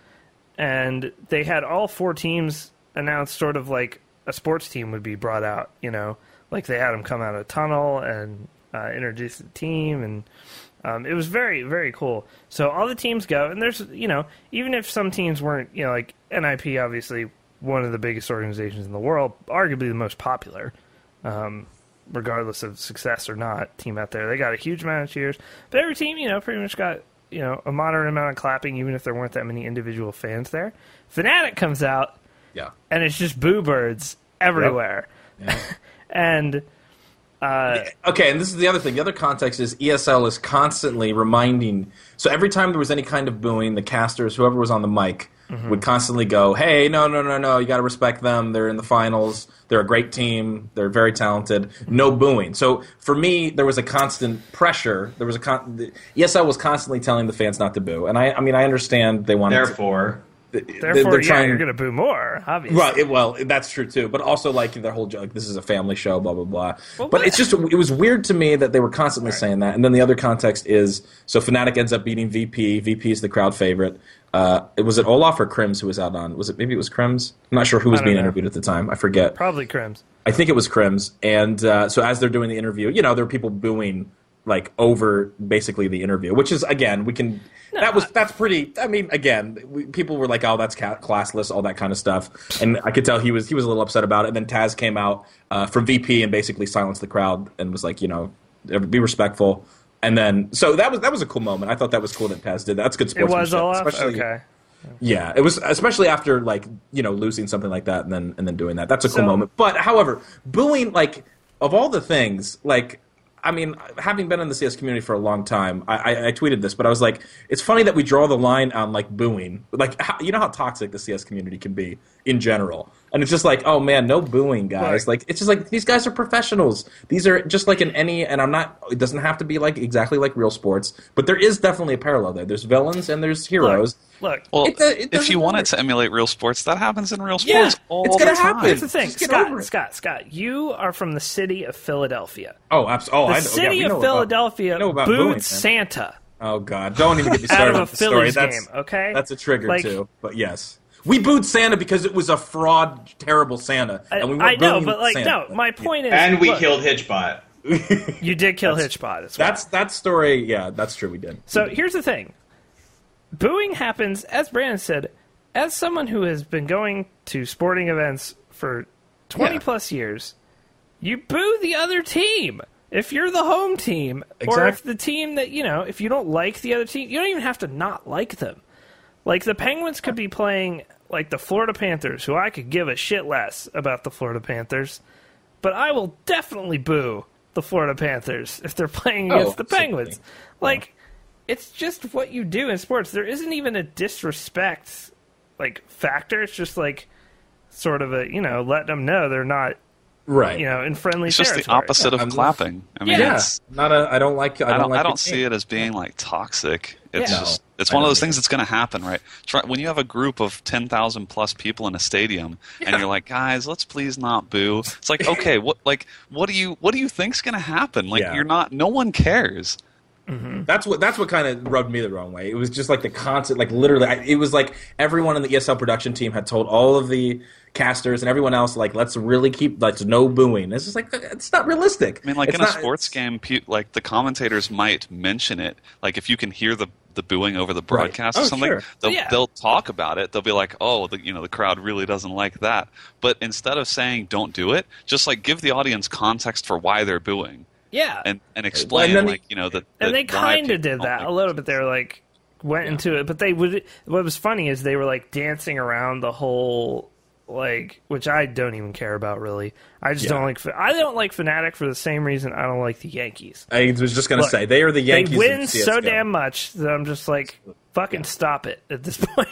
and they had all four teams announced. Sort of like a sports team would be brought out. You know, like they had them come out of a tunnel and uh, introduce the team and. Um, it was very, very cool. So all the teams go, and there's, you know, even if some teams weren't, you know, like NIP, obviously one of the biggest organizations in the world, arguably the most popular, um, regardless of success or not, team out there. They got a huge amount of cheers, but every team, you know, pretty much got, you know, a moderate amount of clapping, even if there weren't that many individual fans there. Fnatic comes out, Yeah. and it's just boo birds everywhere, Yeah. and uh, Okay, and this is the other thing. The other context is ESL is constantly reminding. So every time there was any kind of booing, the casters, whoever was on the mic, would constantly go, "Hey, no, no, no, no! You got to respect them. They're in the finals. They're a great team. They're very talented. No booing." So for me, there was a constant pressure. There was a con- the ESL was constantly telling the fans not to boo, and I, I mean, I understand they wanted. Therefore, to, therefore, they're yeah, trying- you're going to boo more, obviously. Right. It, well, that's true too. But also, like their whole joke, this is a family show, blah blah blah. Well, but what- it's just it was weird to me that they were constantly saying that. And then the other context is so Fnatic ends up beating VP. VP is the crowd favorite. Uh, it was it Olof or KRIMZ who was out on? Was it maybe it was KRIMZ? I'm not sure who was being know. interviewed at the time. I forget. Probably KRIMZ. I think it was KRIMZ. And uh, so as they're doing the interview, you know, there are people booing like over basically the interview, which is again we can that was that's pretty. I mean, again, we, people were like, "Oh, that's ca- classless," all that kind of stuff, and I could tell he was he was a little upset about it. And then Taz came out uh, from VP and basically silenced the crowd and was like, you know, be respectful. And then so that was that was a cool moment. I thought that was cool that Taz did that. That's good It was Olof? especially- Okay. yeah, it was especially after like you know losing something like that and then and then doing that. That's a cool So- moment. But however, booing like of all the things, like I mean, having been in the CS community for a long time, I, I, I tweeted this, but I was like, it's funny that we draw the line on like booing. Like how, you know how toxic the CS community can be in general, and it's just like, oh man, no booing, guys. Right. Like it's just like these guys are professionals. These are just like in any, and I'm not. It doesn't have to be like exactly like real sports, but there is definitely a parallel there. There's villains and there's heroes. Look, Well, It uh, it if doesn't you wanted matter. to emulate real sports, that happens in real Yeah, sports all it's gonna the time. happen. here's the thing, Just Scott. Scott, Scott. You are from the city of Philadelphia. Oh, absolutely. Oh, The I know. yeah, city we know of about- Philadelphia we know about booed booing. Santa Oh God! Don't even get me started of with the story. Phillies That's game. Okay, that's a trigger Like, too. But yes, we booed Santa because it was a fraud, terrible Santa, and we I weren't know, booing but like, Santa. no. My point is, and we look, killed Hitchbot. You did kill Hitchbot. As well. That's that story. Yeah, that's true. We did. So here's the thing booing happens, as Brandon said, as someone who has been going to sporting events for 20 Yeah. plus years, you boo the other team. If you're the home team, or if the team that, you know, if you don't like the other team, you don't even have to not like them. Like the Penguins could be playing like the Florida Panthers, who I could give a shit less about the Florida Panthers, but I will definitely boo the Florida Panthers if they're playing Oh, against the certainly. Penguins. Like it's just what you do in sports. There isn't even a disrespect like factor. It's just like sort of a you know let them know they're not Right. you know in friendly It's just the territory. opposite of I'm- clapping. I mean, Yeah. it's, Not a. I don't like. I I don't, don't. like I don't see game. it as being like toxic. It's Yeah. just it's I one of those things that's going to happen, right? Try, when you have a group of ten thousand plus people in a stadium, and you're like, guys, let's please not boo. It's like, okay, what, like, what do you, what do you think's going to happen? Like, Yeah. you're not. No one cares. Mm-hmm. That's what that's what kind of rubbed me the wrong way. It was just like the constant, like literally, I, it was like everyone in the ESL production team had told all of the casters and everyone else, like, let's really keep like no booing. It's just like uh, it's not realistic. I mean, like It's in a sports game, like the commentators might mention it. Like if you can hear the the booing over the broadcast Oh, or something, sure. they'll, Yeah. they'll talk about it. They'll be like, "Oh, the, you know, the crowd really doesn't like that." But instead of saying "Don't do it," just like give the audience context for why they're booing yeah, and and explain then like you know that. and they kind of did that like a little bit. They were like went into it, but they would. What was funny is they were like dancing around the whole like, which I don't even care about really. I just Yeah. don't like. I don't like Fnatic for the same reason I don't like the Yankees. I was just gonna Look, say they are the Yankees. They win so damn much that I'm just like, fucking stop it at this point.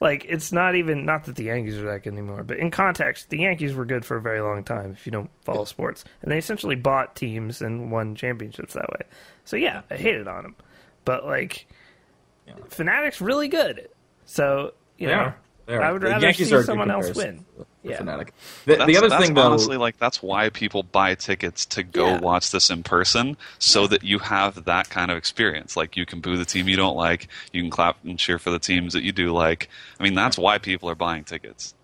like, it's not even not that the Yankees are that good anymore, but in context, the Yankees were good for a very long time. If you don't follow sports, and they essentially bought teams and won championships that way. So yeah, I hated on them, but like, Fnatic's really good. So you know, are. I would The rather Yankees see are a good someone else win. Yeah. Fnatic. The, That's, the other thing, though, honestly, like that's why people buy tickets to go Yeah. watch this in person, so that you have that kind of experience. Like you can boo the team you don't like, you can clap and cheer for the teams that you do like. I mean, that's why people are buying tickets.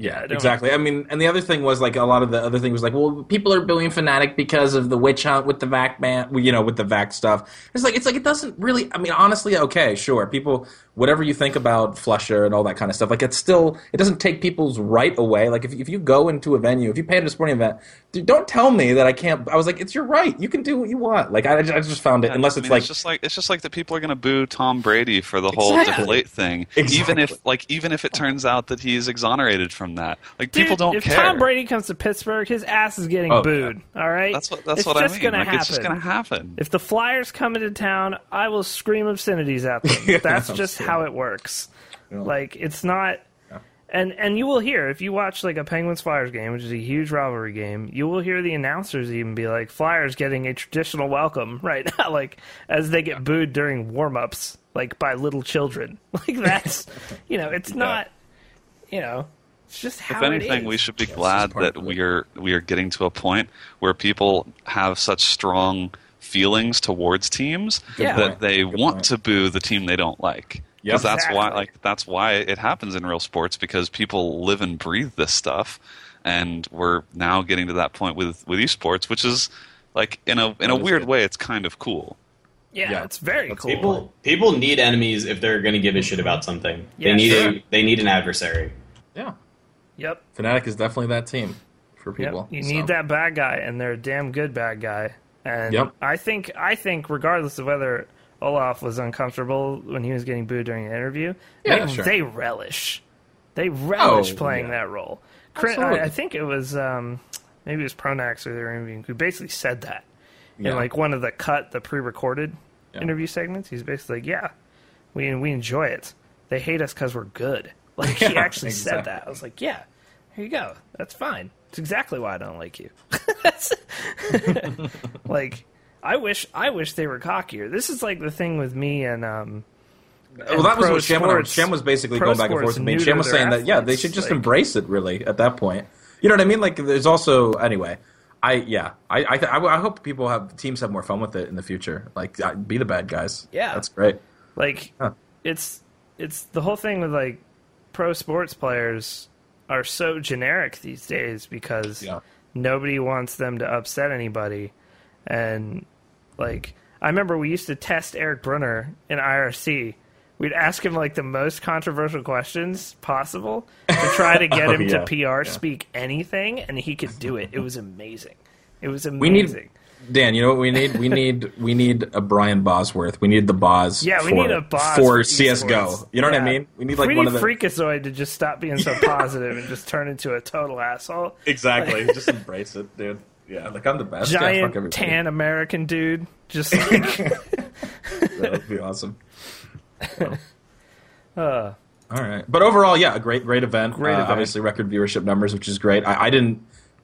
Yeah, exactly. I mean, and the other thing was like a lot of the other thing was like, well, people are booing Fnatic because of the witch hunt with the VAC ban, you know, with the vac stuff. It's like it's like it doesn't really. I mean, honestly, okay, sure, people, whatever you think about flusha and all that kind of stuff, like it's still it doesn't take people's right away. Like if if you go into a venue, if you pay at a sporting event, dude, don't tell me that I can't. I was like, it's your right. You can do what you want. Like I, I just found it, unless I it's like it's just like it's just like that people are going to boo Tom Brady for the whole Exactly. deflate thing, even if like even if it turns out that he's exonerated from that. Like people don't if care. Tom Brady comes to Pittsburgh, his ass is getting Oh, booed. All right, that's what that's it's what I just mean. Gonna like happen. it's just going to happen. If the Flyers come into town, I will scream obscenities at them. Yeah, That's just sure. how it works. Yeah. Like it's not. And and you will hear if you watch like a Penguins Flyers game, which is a huge rivalry game, you will hear the announcers even be like, "Flyers getting a traditional welcome right now," like as they get booed during warm ups, like by little children. Like that's, you know, it's not, you know, it's just how if anything, is. we should be it's glad that we are we are getting to a point where people have such strong feelings towards teams Yeah. that they Good want point. to boo the team they don't like. Yep. Because that's why, like, that's why it happens in real sports because people live and breathe this stuff, and we're now getting to that point with with esports, which is like in a in a weird good. way, it's kind of cool. yeah, Yeah. it's very cool. People people need enemies if they're going to give a shit about something. Yeah, they need sure. a they need an adversary. yeah, Yep. Fnatic is definitely that team for Yep. people. You so. need that bad guy, and they're a damn good bad guy. And Yep. I think I think regardless of whether Olof was uncomfortable when he was getting booed during an interview, Yeah, they, sure. they relish. They relish Oh, playing yeah. that role. Absolutely. I, I think it was um, maybe it was Pronax or they were interviewing who basically said that Yeah. in like one of the cut, the pre-recorded Yeah. interview segments. He's basically like, "Yeah, we we enjoy it. They hate us because we're good." Like he Yeah, actually said that. I was like, "Yeah, here you go. That's fine. It's exactly why I don't like you." Like, I wish I wish they were cockier. This is like the thing with me and um. Well, that was what Sham, went on. sports- Sham was basically going back and forth with me. Sham was saying that yeah, they should just like- embrace it. Really, at that point, you know what I mean? Like, there's also anyway. I yeah, I I, th- I, I hope people have teams have more fun with it in the future. Like, be the bad guys. Yeah. that's great. Like Huh. it's it's the whole thing with like pro sports players are so generic these days because Yeah. nobody wants them to upset anybody and like I remember we used to test Eric Brunner in IRC. We'd ask him like the most controversial questions possible to try to get Oh, him yeah. to PR speak anything and he could do it. It was amazing. It was amazing. We need Dan. You know what we need? We need we need a Brian Bosworth. We need the Boz. Yeah, we for, need a boss for for CS:GO. You know what I mean? We need like we one need of the Freakazoid to just stop being so positive and just turn into a total asshole. exactly. Just embrace it, dude. Yeah, like I'm the best. Yeah, fuck Giant everybody. tan American dude, just like That would be awesome. uh, All right, but overall, yeah, a great, great event. Great Uh, event. Obviously, record viewership numbers, which is great. I, I didn't,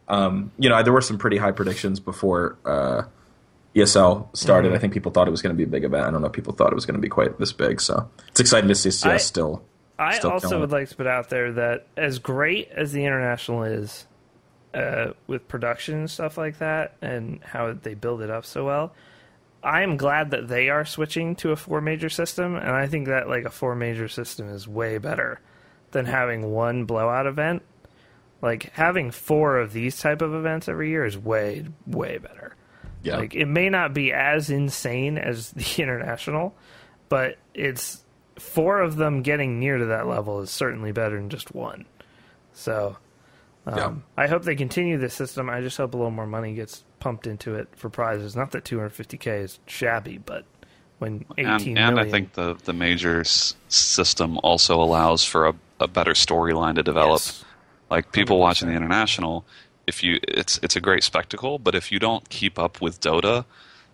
um, you know, there were some pretty high predictions before uh, ESL started. Mm-hmm. I think people thought it was going to be a big event. I don't know if people thought it was going to be quite this big. So it's exciting to see CS I- still. I Still also would it. like to put out there that as great as the international is uh, with production and stuff like that, and how they build it up so well, I am glad that they are switching to a four major system, and I think that like a four major system is way better than having one blowout event. Like having four of these type of events every year is way way better. Yeah, Like it may not be as insane as the international, but it's four of them getting near to that level is certainly better than just one. So um, Yeah. I hope they continue this system. I just hope a little more money gets pumped into it for prizes. Not that 250k is shabby, but when 18 and, million, I think the the major s- system also allows for a, a better storyline to develop. Yes. Like people watching the international, if you it's it's a great spectacle, but if you don't keep up with Dota,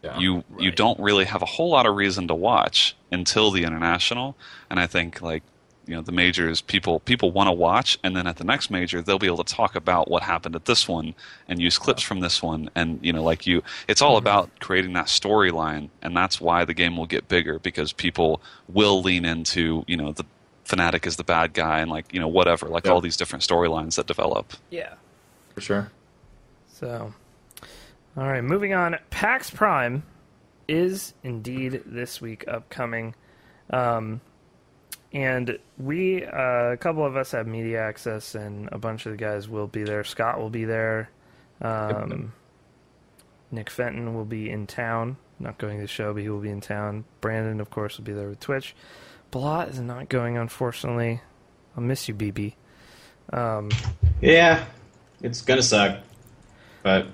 Yeah. you you don't really have a whole lot of reason to watch until the international. And I think like you know the majors people people want to watch and then at the next major they'll be able to talk about what happened at this one and use clips from this one and you know like you it's all mm-hmm. about creating that storyline and that's why the game will get bigger because people will lean into you know the Fnatic is the bad guy, and like you know whatever, like Yeah. all these different storylines that develop. Yeah. For sure. So, all right, moving on. PAX Prime is indeed this week upcoming. Um, and we, uh, a couple of us have media access, and a bunch of the guys will be there. Scott will be there. Um, Nick Fenton will be in town. Not going to the show, but he will be in town. Brandon, of course, will be there with Twitch. Blot is not going, unfortunately. I'll miss you, BB. Um, Yeah, it's gonna suck. But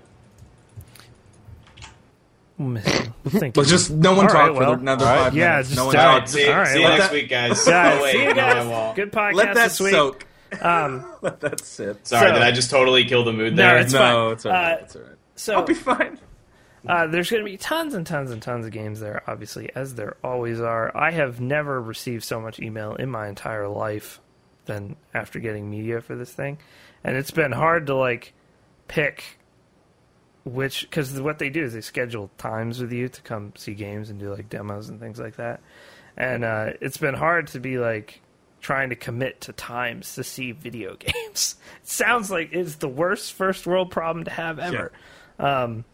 we'll miss you. We'll think just no one All talk right, for well, another all right. five Yeah, minutes. just no one talk. right, see, All right, see you let next that- week, guys. Guys, oh, wait, see you guys. won't. Good podcast Let that this week. soak. Um, Let that sit. Sorry, So- did I just totally kill the mood No, there? it's no, fine. it's all right. Uh, it's all right. so I'll be fine. Uh, there's going to be tons and tons and tons of games there, obviously, as there always are. I have never received so much email in my entire life than after getting media for this thing, and it's been hard to like pick which because what they do is they schedule times with you to come see games and do like demos and things like that, and uh, it's been hard to be like trying to commit to times to see video games. It sounds like it's the worst first world problem to have ever. Um,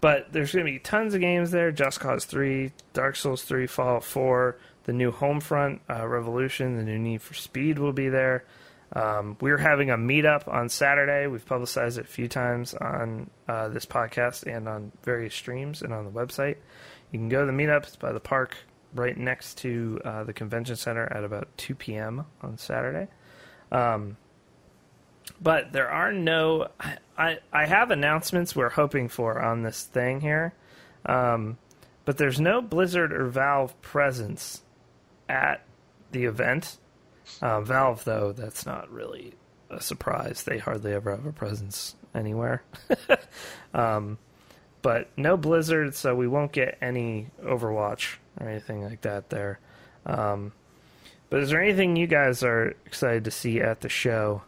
but there's going to be tons of games there: Just Cause Three, Dark Souls Three, Fallout Four, the new Homefront uh, Revolution, the new Need for Speed will be there. Um, we're having a meetup on Saturday. We've publicized it a few times on uh, this podcast and on various streams and on the website. You can go to the meetup. By the park right next to uh, the convention center at about 2 p.m. on Saturday. Um, but there are no. I, I, have announcements we're hoping for on this thing here. Um, but there's no Blizzard or Valve presence at the event. Uh, Valve, though, that's not really a surprise. They hardly ever have a presence anywhere. um, but no Blizzard, so we won't get any Overwatch or anything like that there. Um, but is there anything you guys are excited to see at the show?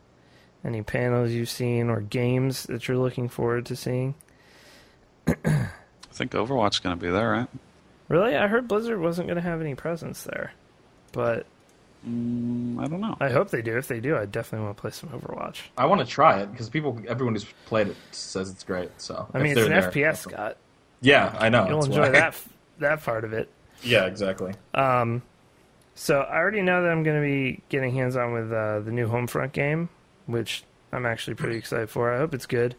Any panels you've seen or games that you're looking forward to seeing? I think Overwatch's going to be there, right? Really, I heard Blizzard wasn't going to have any presence there, but Mm, I don't know. I hope they do. If they do, I definitely want to play some Overwatch. I want to try it because people, everyone who's played it says it's great. So I mean, it's an there- FPS, Scott. Yeah, I know. You'll enjoy why. that that part of it. Yeah, exactly. Um, so I already know that I'm going to be getting hands on with uh, the new Homefront game, which I'm actually pretty excited for. I hope it's good.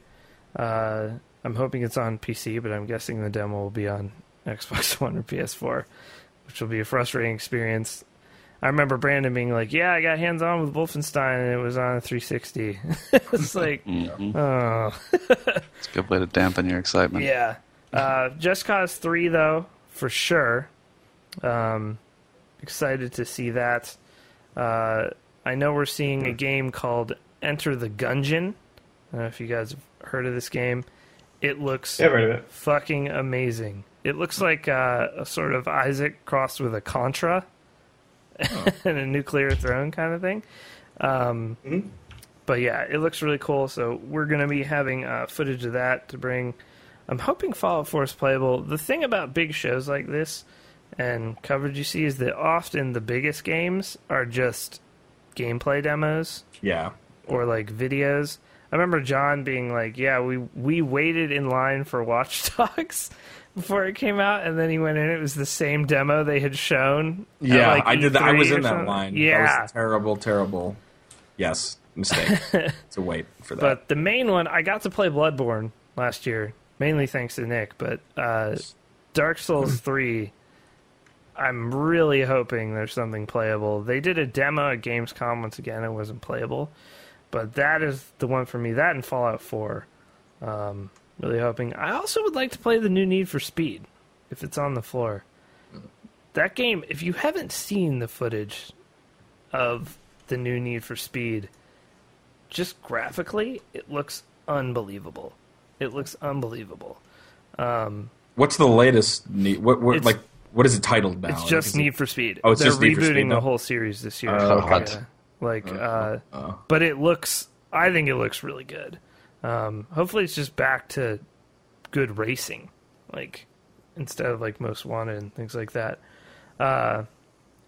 Uh, I'm hoping it's on PC, but I'm guessing the demo will be on Xbox One or PS4, which will be a frustrating experience. I remember Brandon being like, "Yeah, I got hands on with Wolfenstein, and it was on a 360." it's like, Mhm. oh. It's a good way to dampen your excitement. Yeah. Uh, Just Cause 3, though, for sure. Um, excited to see that. Uh, I know we're seeing a game called Enter the Gungeon. I don't know if you guys have heard of this game. It looks Yeah, I've heard of it. fucking amazing. It looks like uh, a sort of Isaac crossed with a Contra and a nuclear throne kind of thing. Um, But yeah, it looks really cool. So we're going to be having uh, footage of that to bring. I'm hoping Fallout 4 is playable. The thing about big shows like this and coverage you see is that often the biggest games are just gameplay demos Yeah. Or like videos. I remember John being like, "Yeah, we we waited in line for Watch Dogs before it came out, and then he went in. It was the same demo they had shown. Yeah, like, I did that. I E3 was in that line. Yeah, That was terrible, terrible. Yes, mistake. to wait for that. but the main one, I got to play Bloodborne last year, mainly thanks to Nick. But uh, Dark Souls three, I'm really hoping there's something playable. They did a demo at Gamescom once again. It wasn't playable, but that is the one for me. That and Fallout four. Um, really hoping. I also would like to play the new Need for Speed if it's on the floor. That game, if you haven't seen the footage of the new Need for Speed, just graphically, it looks unbelievable. It looks unbelievable. Um, What's the latest? Need, what, what like what is it titled now? it's just it- Need for Speed. Oh, it's They're just rebooting Speed the whole series this year. Oh, Yeah. Like, uh, oh. but it looks. I think it looks really good. Um, hopefully, it's just back to good racing, like instead of like Most Wanted and things like that. Uh,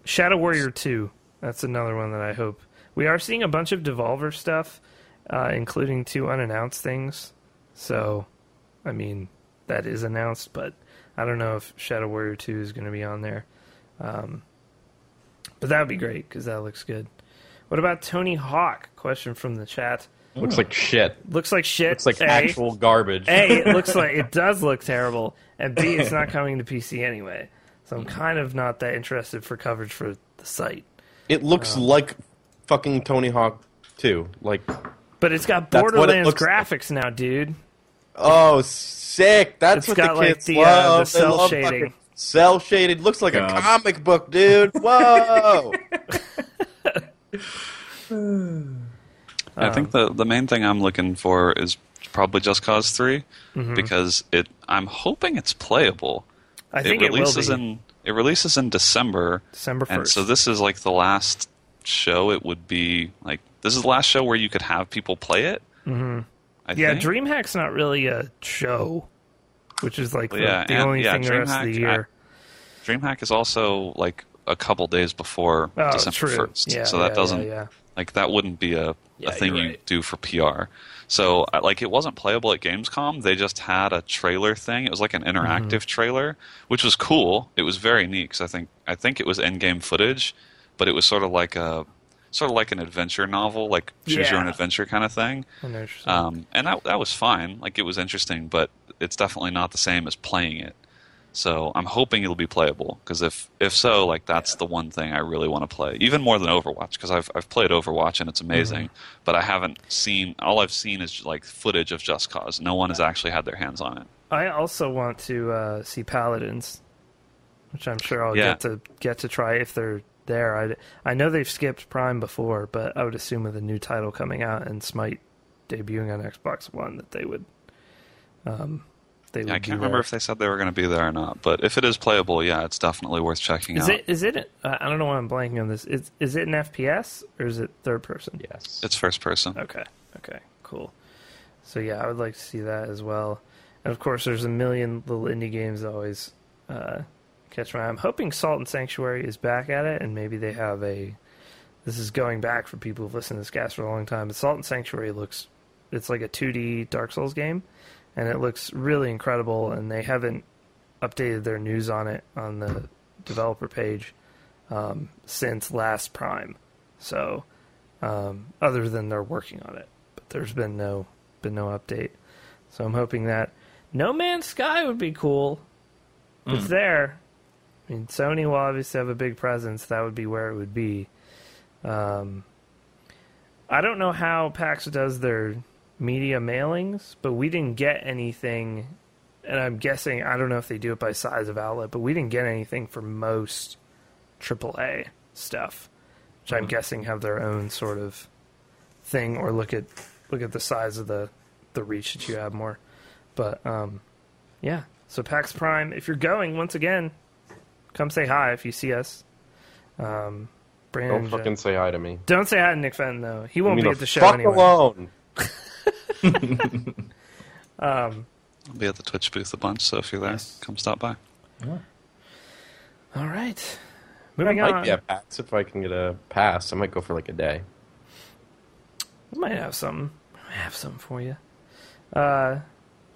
Shadow Warrior Two. that's another one that I hope we are seeing a bunch of Devolver stuff, uh, including two unannounced things. So, I mean, that is announced, but I don't know if Shadow Warrior Two is going to be on there. Um, but that would be great because that looks good. What about Tony Hawk? Question from the chat. Looks like shit. Looks like shit. Looks like A. actual garbage. A, it looks like it does look terrible, and B, it's not coming to PC anyway. So I'm kind of not that interested for coverage for the site. It looks like fucking Tony Hawk 2. Like, But it's got That's what it Borderlands like. graphics now, dude. oh, sick. That's It's what got, the like, kids the, uh, love. the They cell love shading. fucking Cell shaded. Looks like God. a comic book, dude. Whoa. I think the the main thing I'm looking for is probably Just Cause 3 Mm-hmm. because it I'm hoping it's playable. I think it it, will releases be in it releases in December. December And first. so this is like the last show it would be like this is the last show where you could have people play it. Mm-hmm. I yeah, think. DreamHack's not really a show, which is like the, Yeah, the and- only yeah, thing the rest of the DreamHack, year. DreamHack is also like a couple days before oh, December true. first. Yeah, so that yeah, doesn't Yeah, yeah. like that wouldn't be a, Yeah, a thing you're you right. do for PR. So like it wasn't playable at Gamescom. They just had a trailer thing. It was like an interactive Mm-hmm. trailer, which was cool. It was very neat because I think I think it was in-game footage, but it was sort of like a sort of like an adventure novel, like choose your own adventure kind of thing. I know what you're saying. Um, and that that was fine. Like it was interesting, but it's definitely not the same as playing it. So I'm hoping it'll be playable because if if so, like that's the one thing I really want to play, even more than Overwatch because I've I've played Overwatch and it's amazing, but I haven't seen all I've seen is like footage of Just Cause. No one has actually had their hands on it. I also want to uh, see Paladins, which I'm sure I'll Yeah. get to get to try if they're there. I, I know they've skipped Prime before, but I would assume with a new title coming out and Smite debuting on Xbox One that they would. Um, they would Yeah, I can't remember there. if they said they were going to be there or not, but if it is playable, yeah, it's definitely worth checking Is out. it? Is it? Uh, I don't know why I'm blanking on this. Is is it an FPS or is it third person? yes. It's first person. Okay. Okay. Cool. So yeah, I would like to see that as well. And of course, there's a million little indie games that always uh, catch my eye. I'm hoping Salt and Sanctuary is back at it, and maybe they have a. This is going back for people who've listened to this cast for a long time. But Salt and Sanctuary looks, it's like a 2D Dark Souls game, and it looks really incredible. And they haven't updated their news on it on the developer page um, since last Prime. So, um, other than they're working on it, but there's been no been no update. So I'm hoping that No Man's Sky would be cool. If It's there. I mean, Sony will obviously have a big presence. That would be where it would be. Um, I don't know how PAX does their media mailings, but we didn't get anything. And I'm guessing I don't know if they do it by size of outlet, but we didn't get anything for most AAA stuff, which I'm guessing have their own sort of thing, or look at look at the size of the the reach that you have more. But um, yeah, so PAX Prime, if you're going once again, come say hi if you see us. Um, Brandon, Don't fucking say hi to me. don't say hi to Nick Fenton though. He won't be at the show fuck anyway. alone. I'll be at the Twitch booth a bunch, so if you're there, Yes. come stop by. All right, I moving might on. be at PAX if I can get a pass. I might go for like a day. We might have some. I have some for you. Uh,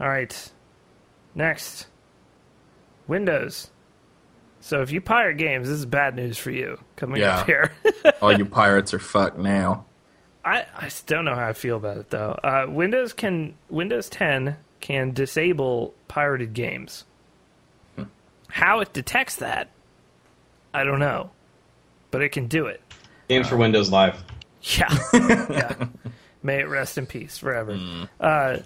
all right. Next, Windows. So if you pirate games, this is bad news for you coming Yeah. up here. All you pirates are fucked now. I, I still don't know how I feel about it though. Uh, Windows can Windows 10 can disable pirated games. How it detects that, I don't know, but it can do it. Games for Windows Live. Yeah, yeah. May it rest in peace forever. Uh,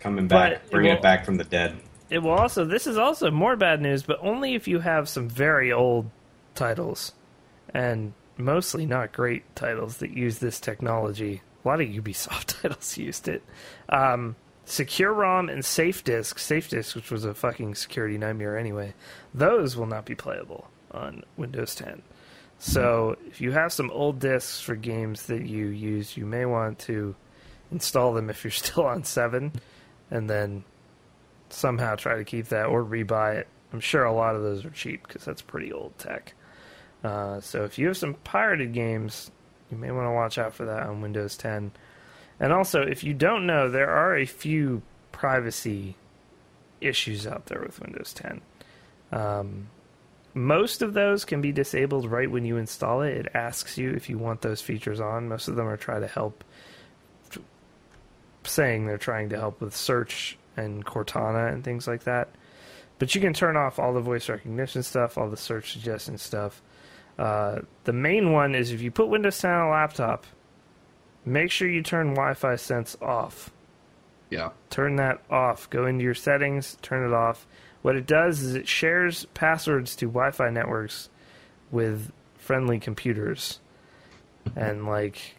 Coming back, it bringing will- it back from the dead. It will also. This is also more bad news, but only if you have some very old titles, and mostly not great titles that use this technology. A lot of Ubisoft titles used it. Um, SecuROM and SafeDisc, Safe Disk, which was a fucking security nightmare anyway. Those will not be playable on Windows 10. So if you have some old disks for games that you use, you may want to install them if you're still on seven, and then somehow try to keep that or rebuy it. I'm sure a lot of those are cheap because that's pretty old tech. Uh, so if you have some pirated games, you may want to watch out for that on Windows 10. And also, if you don't know, there are a few privacy issues out there with Windows 10. Um, most of those can be disabled right when you install it. It asks you if you want those features on. Most of them are trying to help, saying they're trying to help with search and Cortana and things like that. But you can turn off all the voice recognition stuff, all the search suggestion stuff. Uh, the main one is if you put Windows 10 on a laptop, make sure you turn Wi-Fi Sense off. Yeah. Turn that off. Go into your settings, turn it off. What it does is it shares passwords to Wi-Fi networks with friendly computers, and like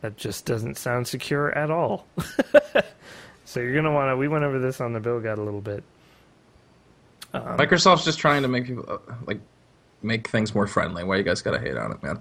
that just doesn't sound secure at all. so you're gonna want to. We went over this on the bill guide a little bit. Um, Microsoft's just trying to make people uh, like make things more friendly. Why you guys gotta hate on it, man?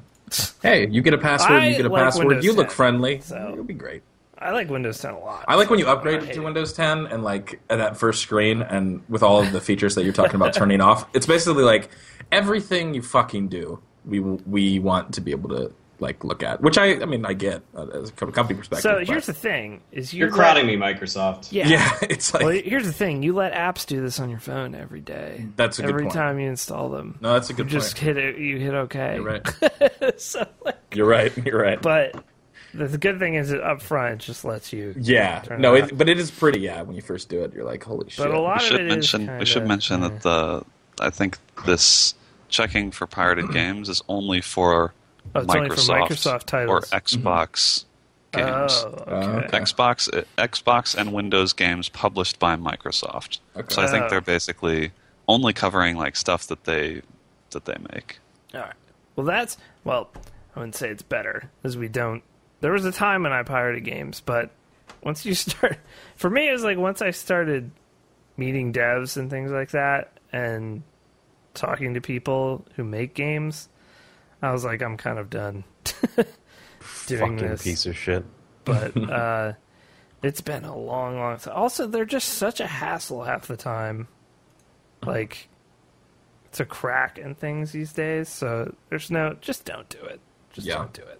Hey, you get a password, I you get a like password, Windows you look friendly. so- It'll be great. I like Windows 10 a lot. I like when you upgrade to it. Windows 10 and like that first screen and with all of the features that you're talking about turning off. It's basically like everything you fucking do, we we want to be able to like look at. Which I I mean I get uh, as a company perspective. So but- here's the thing: is You're you're crowding me, Microsoft. Yeah. yeah, it's like Well, here's the thing: you let apps do this on your phone every day. That's a good every point. time you install them. no, that's a good. you good just hit it. You hit OK. You're right. so, like, You're right. You're right. but the, the good thing is that up front it just lets you. yeah, turn no, it but it is pretty. Yeah, when you first do it, you're like, holy shit. But a lot we of should it mention kinda, we should mention yeah. that the I think this checking for pirated games is only for Oh, it's only for Microsoft, Microsoft or titles. Mm-hmm. Xbox oh, games. Oh, okay. okay. Xbox Xbox and Windows games published by Microsoft. Okay. So I think Oh. they're basically only covering like stuff that they that they make. All right. Well, that's well. I wouldn't say it's better, as we don't. There was a time when I pirated games, but once you start, for me, it was like once I started meeting devs and things like that, and talking to people who make games, I was like, I'm kind of done doing Fucking this. piece of shit. But uh, it's been a long, long time. Also, they're just such a hassle half the time. Like to crack and things these days. So there's no, just don't do it. Just Yeah. don't do it.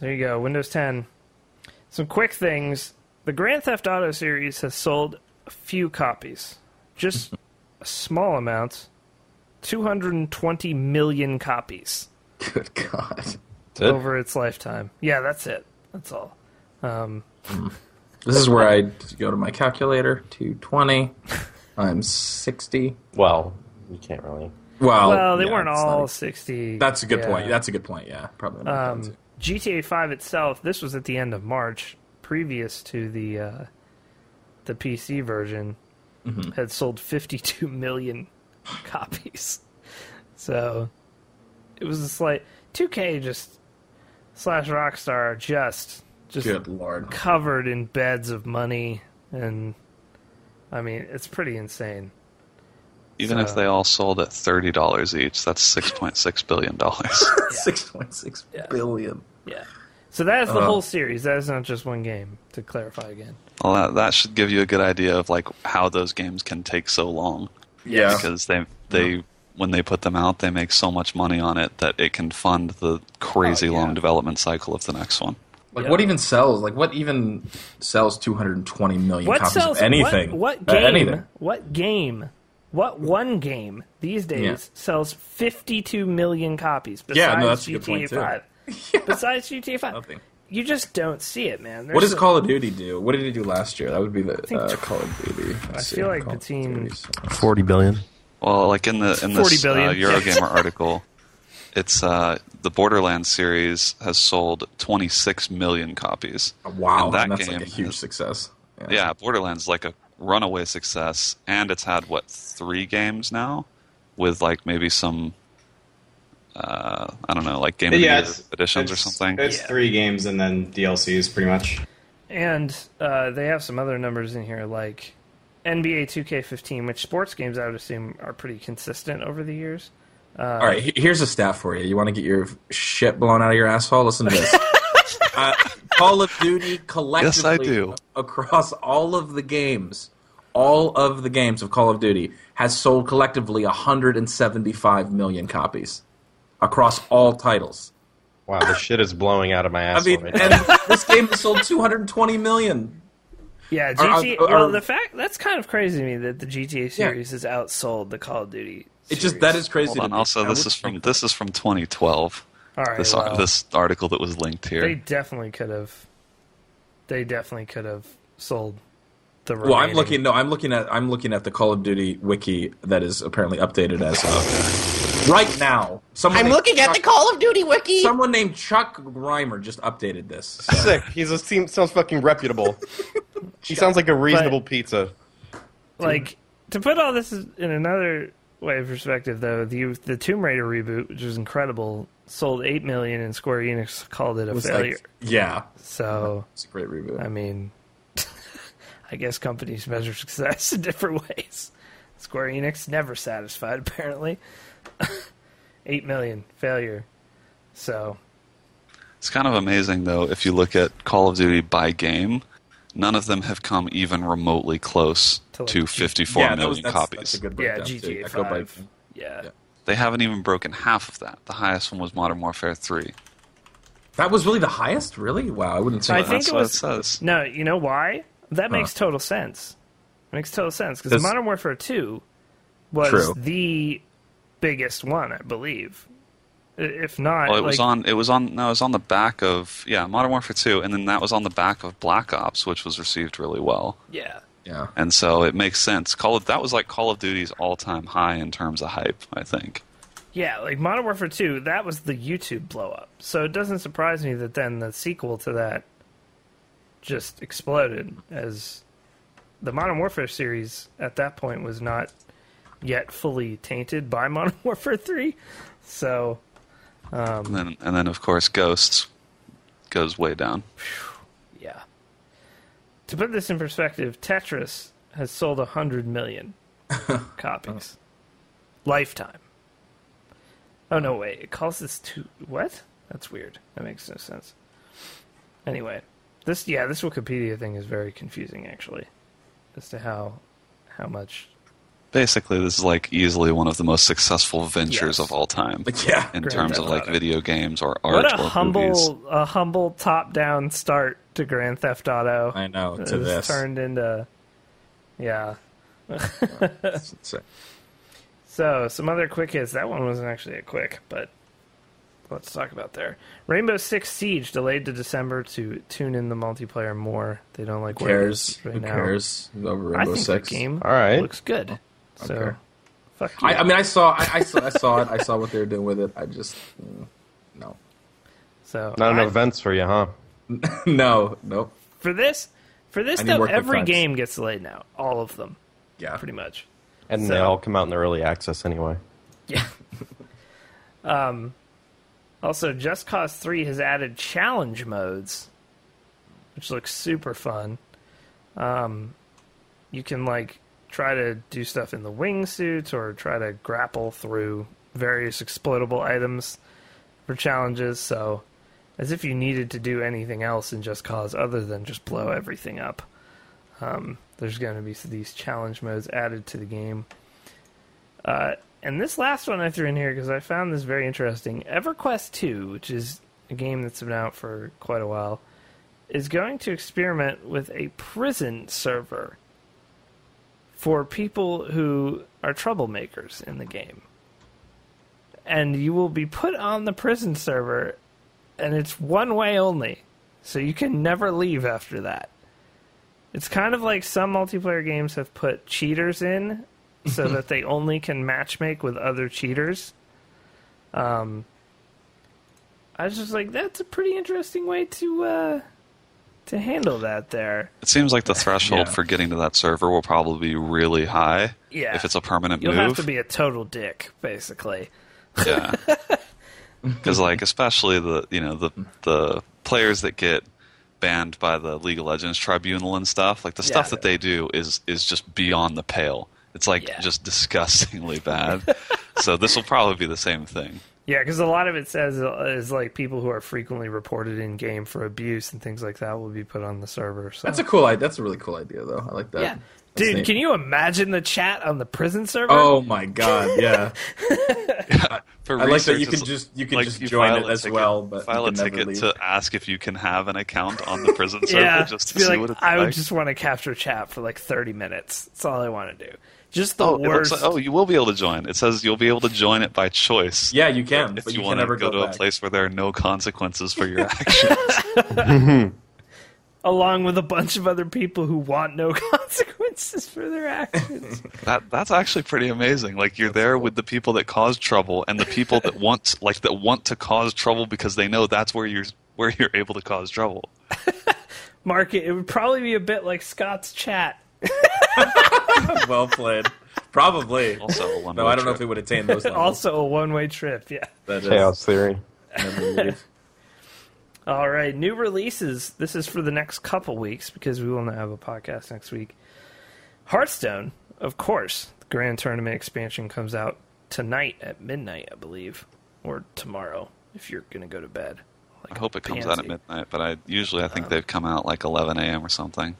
There you go, Windows 10. Some quick things. The Grand Theft Auto series has sold a few copies, just a small amount. 220 million copies Good God. That's it. over its lifetime. Yeah, that's it. That's all. Um, This is where I go to my calculator. Two twenty I'm sixty. Well, you can't really. Well, well, they yeah, weren't all a- 60. that's a good yeah. point. That's a good point. Yeah, probably. not Um, GTA 5 itself, this was at the end of March, previous to the uh, the PC version, Mm-hmm. had sold 52 million copies. So it was a slight 2K just slash Rockstar just just Good lord. covered in beds of money and I mean it's pretty insane. Even So- if they all sold at thirty dollars each, that's six point six billion dollars. Six point six billion. Yeah. So that is the Uh. whole series. That is not just one game. To clarify again. well, that, that should give you a good idea of like how those games can take so long Yeah. because they they when they put them out, they make so much money on it that it can fund the crazy Oh, yeah. long development cycle of the next one. Like Yeah. what even sells? Like what even sells 220 million What copies sells of anything? What, what Uh, game? anything. What game? What one game these days Yeah. sells 52 million copies? Besides Yeah, no, that's a GTA good point, too. 5. Besides GTA 5, Nothing. You just don't see it, man. What does a- Call of Duty do? What did it do last year? That would be the think uh, tw- Call of Duty. I Let's feel see, like Call of between- Forty billion. Well, like in the in 40 this uh. Eurogamer article, it's uh, the Borderlands series has sold 26 million copies. Wow, And that and that's game like a huge has- success. Yeah, Borderlands is like a runaway success, and it's had what three games now, with like maybe some, uh, I don't know, like game of the year editions or something. It's Yeah. three games and then DLCs, pretty much. And uh, they have some other numbers in here, like NBA 2K15, which sports games I would assume are pretty consistent over the years. All right, here's a stat for you. You want to get your shit blown out of your asshole? Listen to this. uh, Call of Duty collectively Yes, I do. across all of the games all of the games of Call of Duty has sold collectively 175 million copies across all titles. Wow, the shit is blowing out of my ass. I ass. mean, right and this game has sold 220 million. Yeah, Are- are- GTA. are- well, the fact that's kind of crazy to me that the GTA series has outsold the Call of Duty. It just that is crazy. Hold to on. me. Also, I this is from think- this is from 2012. All right, This well, this article that was linked here. they definitely could have. They definitely could have sold the. Well, I'm looking. No, I'm looking at. I'm looking at the Call of Duty wiki that is apparently updated as of right now. Someone I'm named looking at the Call of Duty wiki. Someone named Chuck Reimer just updated this. so- Sick. He's a seems sounds fucking reputable. he sounds like a reasonable pizza. like to put all this in another way of perspective though the the tomb raider reboot which was incredible sold 8 million and square enix called it a It failure like, yeah, so it's a great reboot. i mean i guess companies measure success in different ways square enix never satisfied apparently 8 million failure so It's kind of amazing though if you look at Call of Duty by game. None of them have come even remotely close To, to, like, 54 yeah, million that's, copies. That's a good yeah breakdown, too. gta Echo by- 5 yeah. Yeah. They haven't even broken half of that. The highest one was Modern Warfare 3. That was really the highest. Really? Wow, I wouldn't say I that. think That's it what was- it says. No, you know why? That makes total sense. It makes total sense because Modern Warfare Two was True. the biggest one, I believe. If not, Well, it was on. It was on. No, it was on the back of yeah, Modern Warfare 2, and then that was on the back of Black Ops, which was received really well. Yeah, Yeah. And so it makes sense. Call of that was like Call of Duty's all-time high in terms of hype. I think. yeah. Like Modern Warfare Two, that was the YouTube blow up. So it doesn't surprise me that then the sequel to that just exploded as the Modern Warfare series at that point was not yet fully tainted by Modern Warfare Three. So um, And then and then of course Ghosts goes way down. Yeah. To put this in perspective, Tetris has sold 100 million copies. Lifetime. Oh, no, wait. It calls this two. What? That's weird. That makes no sense. Anyway, this, yeah, this Wikipedia thing is very confusing, actually, as to how how much. Basically, this is like easily one of the most successful ventures Yes. of all time Yeah. in Grand terms of like Auto. video games or art What a or humble, movies. a humble top-down start to Grand Theft Auto. I know. It To was this. turned into, yeah. So, some other quick hits. That one wasn't actually a quick, but let's talk about there. Rainbow Six Siege delayed to December to tune in the multiplayer more. They don't like Who where it cares? is right Who now. cares? Over I Rainbow think Six. the game All right. looks good. So, okay. fuck you. I, I mean, I saw, I, I saw, I saw it. I saw what they were doing with it. I just, mm, no, so Not enough events for you, huh? no, nope. for this. For this though, every friends. game gets delayed now. All of them, Yeah, pretty much. And So- they all come out in the early access anyway. Yeah. um, also, Just Cause 3 has added challenge modes, which looks super fun. Um, you can, like, try to do stuff in the wingsuits or try to grapple through various exploitable items for challenges. So, as if you needed to do anything else in Just Cause other than just blow everything up. Um, there's going to be these challenge modes added to the game. Uh, and this last one I threw in here because I found this very interesting. EverQuest 2, which is a game that's been out for quite a while, is going to experiment with a prison server for people who are troublemakers in the game. And you will be put on the prison server, and it's one way only. So you can never leave after that. It's kind of like some multiplayer games have put cheaters in so that they only can matchmake with other cheaters. Um, I was just like, that's a pretty interesting way to uh, to handle that. There, It seems like the threshold Yeah. for getting to that server will probably be really high. Yeah. If it's a permanent move. you'll have to be a total dick, basically. Yeah. Because like especially the you know the the players that get banned by the League of Legends tribunal and stuff like the stuff Yeah. that they do is is just beyond the pale. It's like Yeah. just disgustingly bad. so this will probably be the same thing. Yeah, because a lot of it says uh, is like people who are frequently reported in game for abuse and things like that will be put on the server. So That's a cool idea. That's a really cool idea, though. I like that. yeah, Dude, neat. can you imagine the chat on the prison server? Oh my god, yeah. For I like that you can just- you can like just you join file it a as ticket- well, but file a ticket leave. to ask if you can have an account on the prison server yeah, just to to be see like, what it's I like. would just want to capture chat for like 30 minutes. That's all I want to do. Just the Oh, worst. like, oh, you will be able to join. It says you'll be able to join it by choice. Yeah, you can, if but you, you, want can to go, to a place where there are no consequences for your actions. along with a bunch of other people who want no consequences for their actions. that that's actually pretty amazing. Like you're there with the people that cause trouble and the people that want like that want to cause trouble because they know that's where you're where you're able to cause trouble. Mark, it, it would probably be a bit like Scott's chat. well played. Probably. Also, a one No, I don't know if it would attain those levels. Also a one-way trip, yeah. That is- Chaos theory. All right, new releases. This is for the next couple weeks because we will not have a podcast next week. Hearthstone, of course, the Grand Tournament expansion comes out tonight at midnight, I believe, or tomorrow if you're going to go to bed. Like I hope it comes out at midnight, but I usually I think um, they've come out like 11 a.m. or something.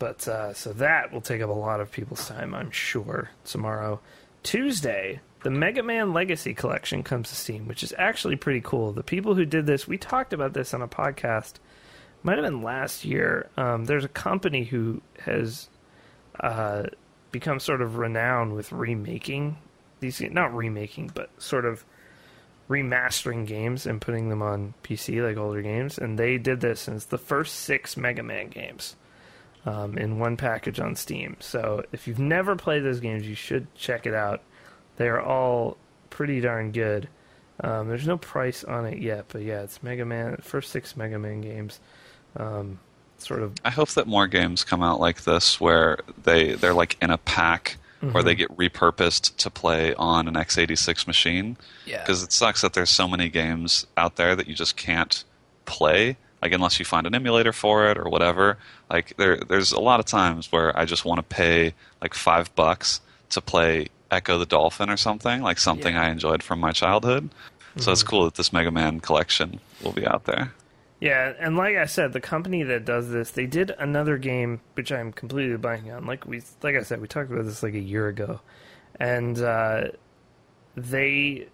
But uh, so that will take up a lot of people's time, I'm sure, tomorrow. Tuesday, the Mega Man Legacy Collection comes to Steam, which is actually pretty cool. The people who did this, we talked about this on a podcast, might have been last year. Um, there's a company who has uh, become sort of renowned with remaking these, not remaking, but sort of remastering games and putting them on PC like older games. And they did this, it's the first six Mega Man games um, in one package on Steam. So if you've never played those games, you should check it out. They are all pretty darn good. Um, there's no price on it yet, but yeah, it's Mega Man. First six Mega Man games. Um, sort of I hope that more games come out like this where they they're like in a pack or they get repurposed to play on an x86 machine. Yeah. Because it sucks that there's so many games out there that you just can't play, like unless you find an emulator for it or whatever. Like there, there's a lot of times where I just want to pay like five bucks to play Ecco the Dolphin or something, like something Yeah. I enjoyed from my childhood. So it's cool that this Mega Man collection will be out there. Yeah, and like I said, the company that does this, they did another game which I'm completely blanking on. Like we, like I said, we talked about this like a year ago, and uh, they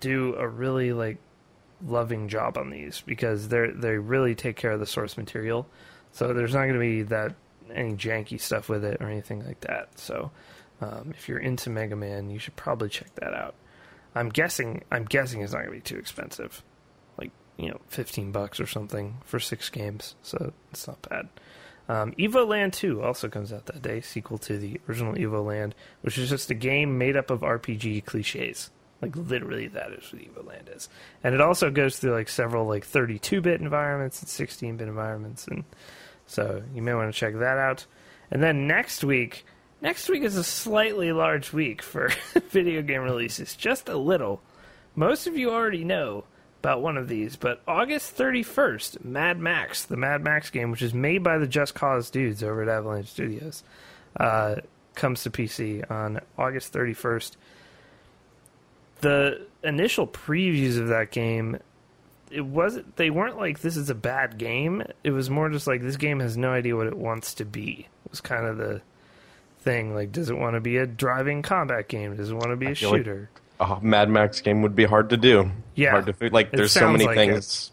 do a really like loving job on these because they they really take care of the source material. So there's not going to be that any janky stuff with it or anything like that. So um, if you're into Mega Man, you should probably check that out. I'm guessing I'm guessing it's not going to be too expensive like you know, fifteen bucks or something for six games, so it's not bad. Um, Evoland 2 also comes out that day, sequel to the original Evoland, which is just a game made up of RPG cliches. Like literally, that is what Evoland is, and it also goes through like several like 32-bit environments and 16-bit environments, and so you may want to check that out. And then next week, next week is a slightly large week for video game releases, just a little. Most of you already know about one of these, but August 31st, Mad Max, the Mad Max game, which is made by the Just Cause dudes over at Avalanche Studios, uh, comes to PC on August 31st. The initial previews of that game, it wasn't. They weren't like this is a bad game. It was more just like this game has no idea what it wants to be. It was kind of the thing. Like, does it want to be a driving combat game? Does it want to be a feel like- shooter? A Mad Max game would be hard to do. Yeah. Hard to like. There's so many like things.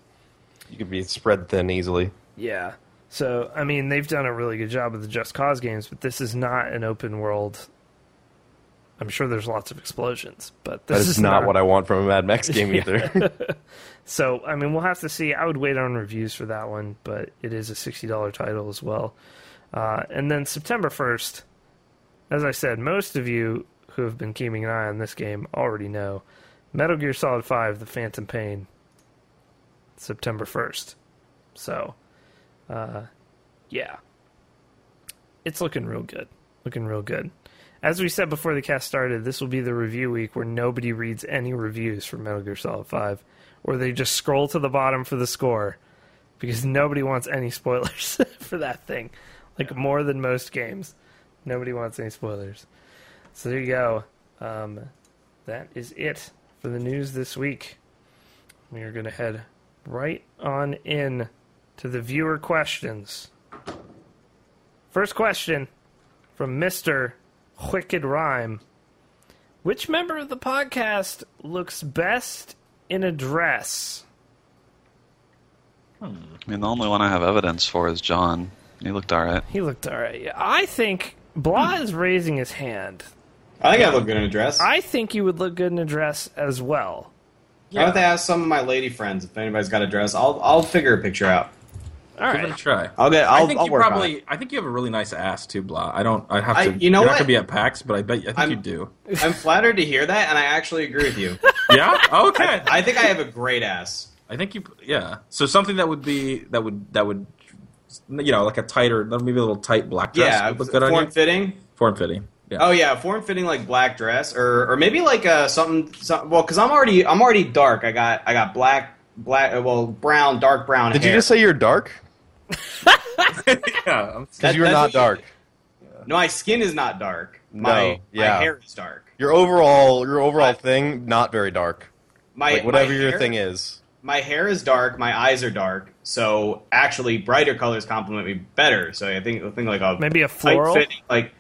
You could be spread thin easily. Yeah. So, I mean, they've done a really good job with the Just Cause games, but this is not an open world. I'm sure there's lots of explosions, but this That is not what I want from a Mad Max game either. So, I mean, we'll have to see. I would wait on reviews for that one, but it is a $60 title as well. Uh, and then September 1st, as I said, most of you who have been keeping an eye on this game already know Metal Gear Solid 5 The Phantom Pain, September 1st. So, uh, yeah. It's looking real good. Looking real good. As we said before the cast started, this will be the review week where nobody reads any reviews for Metal Gear Solid 5, or they just scroll to the bottom for the score because nobody wants any spoilers for that thing. Like more than most games, nobody wants any spoilers. So there you go. Um, that is it for the news this week. We are going to head right on in to the viewer questions. First question from Mister Wicked Rhyme. Which member of the podcast looks best in a dress? I mean, the only one I have evidence for is John. He looked all right. He looked all right. I think Blah is raising his hand. I think I look good in a dress. I I think you would look good in a dress as well. I have to ask some of my lady friends if anybody's got a dress. I'll I'll figure a picture out. All Give it a try. I'll get. I I'll, think I'll you work probably. I think you have a really nice ass too, blah. I don't. I have I- to. you know are not what? gonna be at PAX, but I bet. I think I'm- you do. I'm flattered to hear that, and I actually agree with you. Yeah. Okay. I think I have a great ass. I think you. Yeah. So something that would be that would that would, you know, like a tighter, maybe a little tight black dress. Yeah, would look good on form you. fitting. Form fitting. Yeah. Oh yeah, form fitting like black dress, or or maybe like uh something. some well, because I'm already I'm already dark. I got I got black black uh, well brown dark brown. Did hair. you just say you're dark? yeah. Because you're not what you- dark. No, my skin is not dark. No, My yeah. my hair is dark. Your overall, your overall I- thing, not very dark. My Like whatever my your thing is. My hair is dark. My eyes are dark. So actually, brighter colors complement me better. So I think I think like a Maybe a floral. fitting, like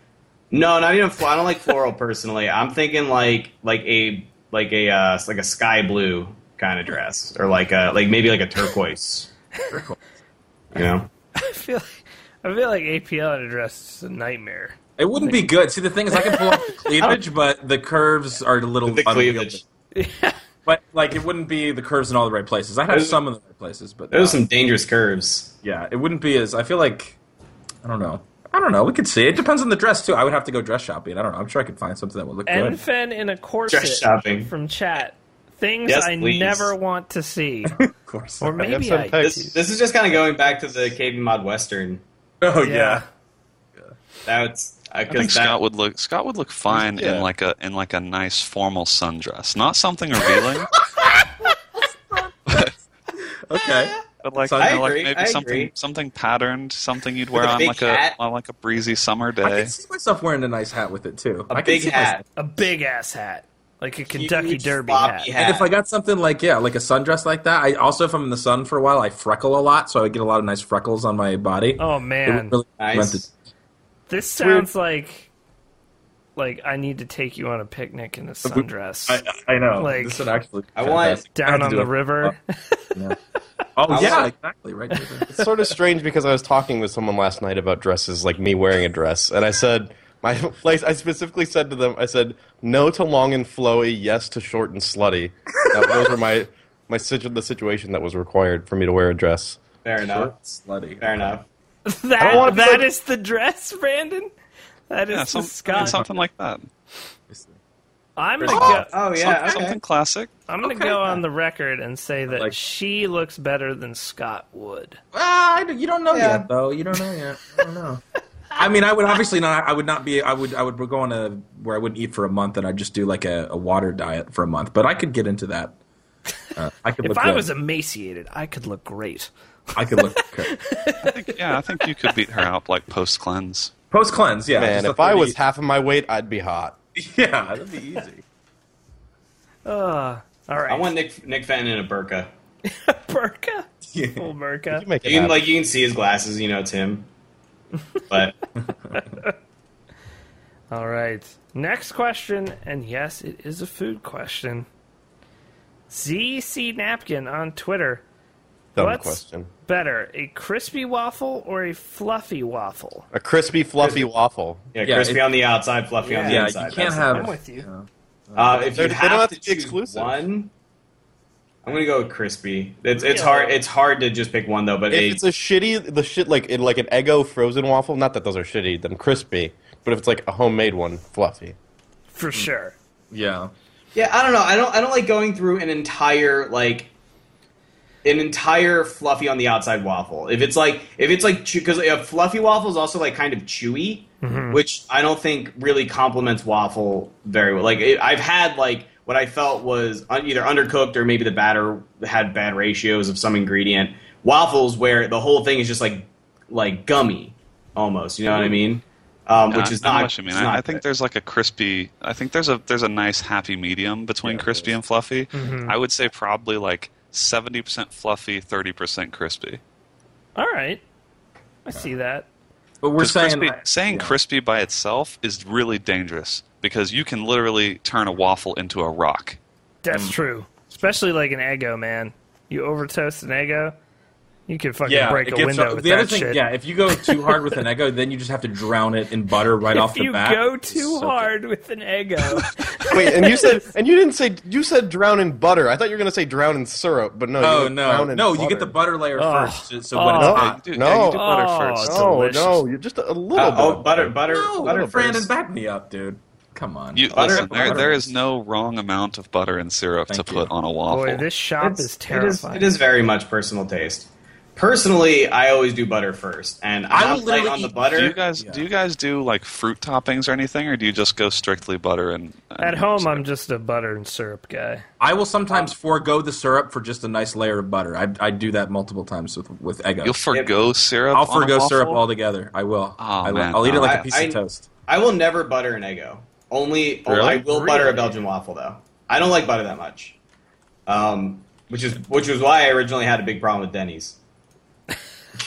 no, not even floral. I don't like floral personally. I'm thinking like like a like a uh, like a sky blue kind of dress, or like a like maybe like a turquoise. You know, I feel like, I feel like APL in a dress is a nightmare. It wouldn't be good. See, the thing is, I can pull off the cleavage, but the curves are a little the unwieldy. cleavage. But like, it wouldn't be the curves in all the right places. I have There's- some in the right places, but Those are not- some dangerous curves. yeah, it wouldn't be as. I feel like I don't know. I don't know. We could see. It depends on the dress too. I would have to go dress shopping. I don't know. I'm sure I could find something that would look good. Enfen in a corset Dress shopping. from chat. Things Yes, I please. never want to see. Of course. Or have maybe some I pics. This, this is just kind of going back to the KB Mod Western. oh Yeah. yeah. That's I think Scott would look Scott would look fine Yeah. in like a in like a nice formal sundress, not something revealing, Okay. but like, I you know, like maybe I something agree. something patterned, something you'd wear on like hat. a on like a breezy summer I day. can see myself wearing a nice hat with it too. A I big see hat. a big ass hat, like a Kentucky Huge Derby floppy hat. And if I got something like yeah, like a sundress like that, I also if I'm in the sun for a while, I freckle a lot, so I get a lot of nice freckles on my body. Oh man, really Nice. lend this sounds like like I need to take you on a picnic in a sundress I, I know. Like, this would actually. I want- fantastic. I down on do the it. river. Oh yeah, oh, want- exactly. Right. It's sort of strange because I was talking with someone last night about dresses, like me wearing a dress, and I said my like I specifically said to them, I said no to long and flowy, yes to short and slutty. That, those were my my situ- the situation that was required for me to wear a dress. Fair enough. Slutty. Fair enough. that wanna that like- is the dress, Brandon. That is Yeah, the some, Scott. something like that. I'm gonna Oh, go. Oh yeah. something, Okay. something classic. I'm gonna okay. go on the record and say that like- she looks better than Scott would. Ah, I you don't know Yeah. yet, though. You don't know yet. I don't know. I mean, I would obviously not. I would not be. I would. I would go on a where I wouldn't eat for a month, and I'd just do like a, a water diet for a month. But I could get into that. Uh, I could If look I good. was emaciated, I could look great. I could look good. I think, yeah, I think you could beat her out like post cleanse. Post cleanse, yeah. Man, if I 30 was half of my weight, I'd be hot. yeah, that'd be easy. Uh, all right. I want Nick Nick Fenton in a burqa. Burka. Yeah. Full Burka. You You can like you can see his glasses. You know it's him. But All right. Next question, and yes, it is a food question. ZC Napkin on Twitter. Dumb What's question. better, a crispy waffle or a fluffy waffle? A crispy, fluffy waffle. yeah, Yeah, crispy it- on the outside, fluffy on the Yeah, inside. you can't That's- have. I'm with you. Uh, if They- you they have, don't have to to be choose exclusive. one, I'm gonna go with crispy. It's it's Yeah. hard. It's hard to just pick one though. But If a, it's a shitty, the shit like in like an Eggo frozen waffle, not that those are shitty, then crispy. But if it's like a homemade one, fluffy. For mm. sure. Yeah. yeah, I don't know. I don't. I don't like going through an entire like an entire fluffy on the outside waffle. If it's like if it's like because a fluffy waffle is also like kind of chewy, mm-hmm. which I don't think really complements waffle very well. Like it, I've had like what I felt was either undercooked or maybe the batter had bad ratios of some ingredient. Waffles where the whole thing is just like like gummy almost. You know what I mean? Um, which is I not. what you mean. it's I, I think there's like a crispy. I think there's a there's a nice happy medium between Yeah, crispy and fluffy. Mm-hmm. I would say probably like seventy percent fluffy, thirty percent crispy. All right. I see that. But we're 'Cause saying crispy, saying crispy by itself is really dangerous because you can literally turn a waffle into a rock. That's true. Especially like an Eggo, man. You over toast an Eggo, you could fucking yeah, break a gets- window with the that other thing, shit. yeah, if you go too hard with an Eggo, then you just have to drown it in butter right off the bat. if you go too So good. hard with an Eggo, Wait, and you said, and you didn't say, you said drown in butter. I thought you were going to say drown in syrup, but no. you Oh went drown no, in no! You get the butter. butter layer Ugh. first, so- so when Oh. it's No. hot. You No. yeah, you do butter Oh, first. it's No, no, you're just a little Uh, bit. oh, butter, butter, No, butter Brandon, first. back me up, dude. Come on. You, Butter- listen, there, butter there first. no wrong amount of butter and syrup Thank to you. put on a waffle. boy, this shop It's- is it is, terrifying. it is very much personal taste. Personally, I always do butter first, and I I'm will not light on the butter. do you guys Yeah. do you guys do like fruit toppings or anything, or do you just go strictly butter and? and At home, syrup? I'm just a butter and syrup guy. I will sometimes forego the syrup for just a nice layer of butter. I, I do that multiple times with with Eggo. You'll forgo syrup. I'll forego syrup altogether. I will. Oh, I, man, will eat it like I- a piece I- of toast. I will never butter an Eggo. Only oh, Really? I will butter a Belgian waffle though. I don't like butter that much. Um, which is which was why I originally had a big problem with Denny's.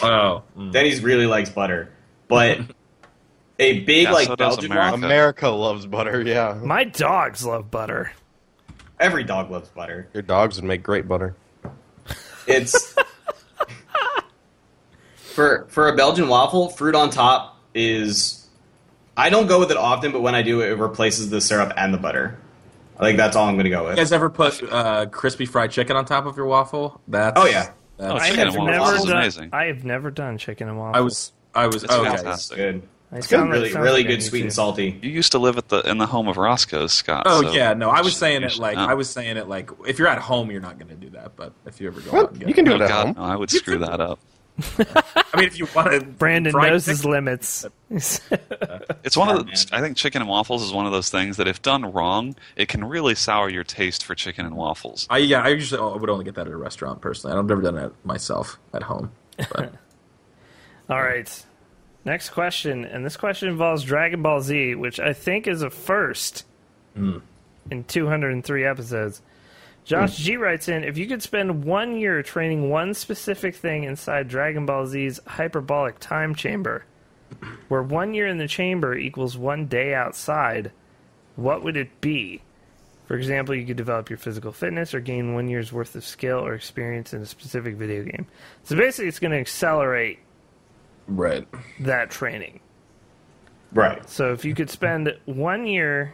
Oh, Denny's really likes butter, but a big Yeah, like so Belgian America. waffle. America loves butter, yeah. My dogs love butter. Every dog loves butter. Your dogs would make great butter. It's for for a Belgian waffle, fruit on top is. I don't go with it often, but when I do, it replaces the syrup and the butter. I think that's all I'm going to go with. you guys ever put uh, crispy fried chicken on top of your waffle? That's Oh, yeah. That's, Oh, I have never done. amazing. I have never done chicken and waffles. I was I was It's okay. fantastic. good. I It's sound- really sounds really good, sweet to. and salty. You used to live at the in the home of Roscoe's, Scott. Oh so yeah, no, I was should- saying it like know. I was saying it like if you're at home, you're not going to do that, but if you ever go What? out, and get You can do Oh it at God, home. no, I would screw that up. I mean, if you want to, Brandon knows his limits. It's one Smart of the. man. I think chicken and waffles is one of those things that, if done wrong, it can really sour your taste for chicken and waffles. I yeah, I usually I would only get that at a restaurant personally. I've never done it myself at home. But All right. Next question, and this question involves Dragon Ball Z, which I think is a first Hmm. in 203 episodes. Josh hmm. G writes in If you could spend one year training one specific thing inside Dragon Ball Z's hyperbolic time chamber, where one year in the chamber equals one day outside, what would it be? For example, you could develop your physical fitness or gain one year's worth of skill or experience in a specific video game. So basically, it's going to accelerate right, that training. Right. So if you could spend one year,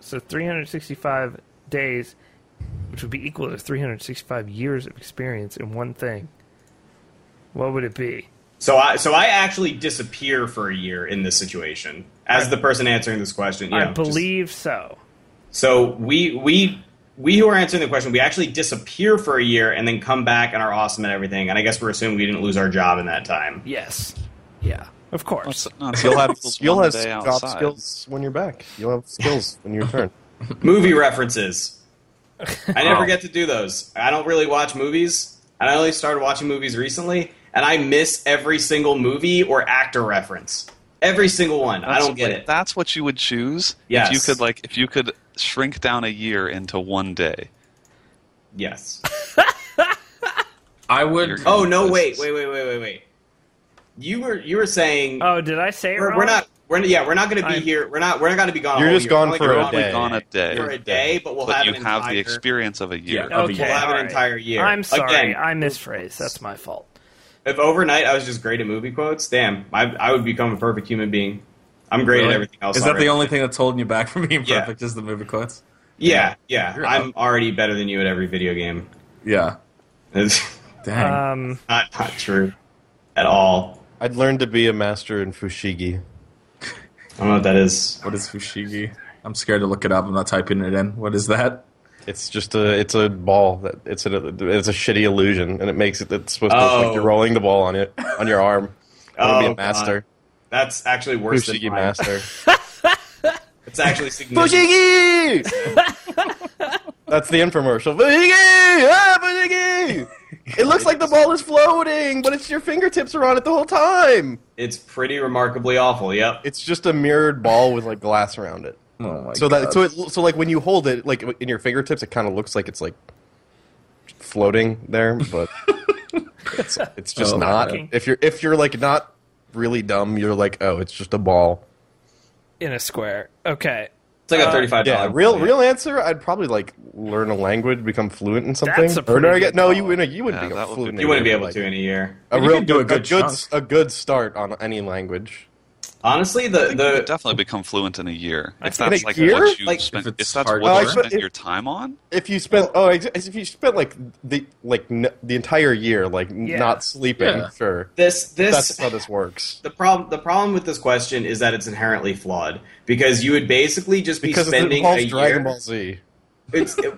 so 365 days, which would be equal to 365 years of experience in one thing, what would it be? So I so I actually disappear for a year in this situation as the person answering this question. You I know, just- believe so. so we we we who are answering the question, we actually disappear for a year and then come back and are awesome and everything. And I guess we're assuming we didn't lose our job in that time. Yes. Yeah. Of course. No, it's- You'll have you'll have day job outside. skills when you're back. You'll have skills when you return. Movie references. I never get to do those. I don't really watch movies. And I only started watching movies recently, and I miss every single movie or actor reference. Every single one. I don't get like, it. That's what you would choose Yes. if you could like if you could shrink down a year into one day. Yes. I would. Oh no! Wait, wait, wait, wait, wait, wait. You were you were saying Oh, did I say it we're, wrong? we're not we're yeah we're not going to be I'm- here. We're not we're not going to be gone. a You're just year. gone We're for a day. Gone a day, For a day, but we'll but have you an have entire, the experience of a year. Yeah. We'll have all an entire year. I'm sorry. Again, I misphrased. That's my fault. if overnight I was just great at movie quotes, damn, I, I would become a perfect human being. I'm great at everything else. Is that the only thing that's holding you back from being Yeah. perfect? Is the movie quotes? Yeah, yeah. You're I'm up. already better than you at every video game. Yeah. It's Dang. Um, not not true at all. I'd learned to be a master in fushigi. I don't know what that is. what is fushigi? I'm scared to look it up. I'm not typing it in. What is that? It's just a it's a ball that it's a it's a shitty illusion, and it makes it it's supposed to look Oh. like you're rolling the ball on it on your arm. I want Oh, be a master, That's actually worse fushigi than mine. master. It's actually significant. Fushigi! That's the infomercial. Fushigi! Ah, fushigi! It looks like the ball is floating, but it's your fingertips are on it the whole time. It's pretty remarkably awful. Yep. It's just a mirrored ball with like glass around it. Oh my So God. that so it so like when you hold it like in your fingertips, it kind of looks like it's like floating there, but it's, it's just Oh, not. okay. If you're if you're like not really dumb, you're like, oh, it's just a ball. in a square. Okay. It's like a Uh, thirty-five Yeah, dollar. real real answer. I'd probably like learn a language, become fluent in something. That's a or no, pretty I get no. You wouldn't. You wouldn't Yeah, become that fluent. be- You wouldn't be able like, to in a year. A You real could do a good, good good, a good start on any language. Honestly, the I you the definitely become fluent in a year if In a that's like year? what you Like, spent. if If, it's that's hard what to you learn. spend If- your time on. If you spent oh, ex- if you spent like the like n- the entire year like n- Yeah. not sleeping, Yeah. sure. this this That's how this works. the problem the problem with this question is that it's inherently flawed because you would basically just be Because it spending a involves year. Dragon Ball Z. It's it-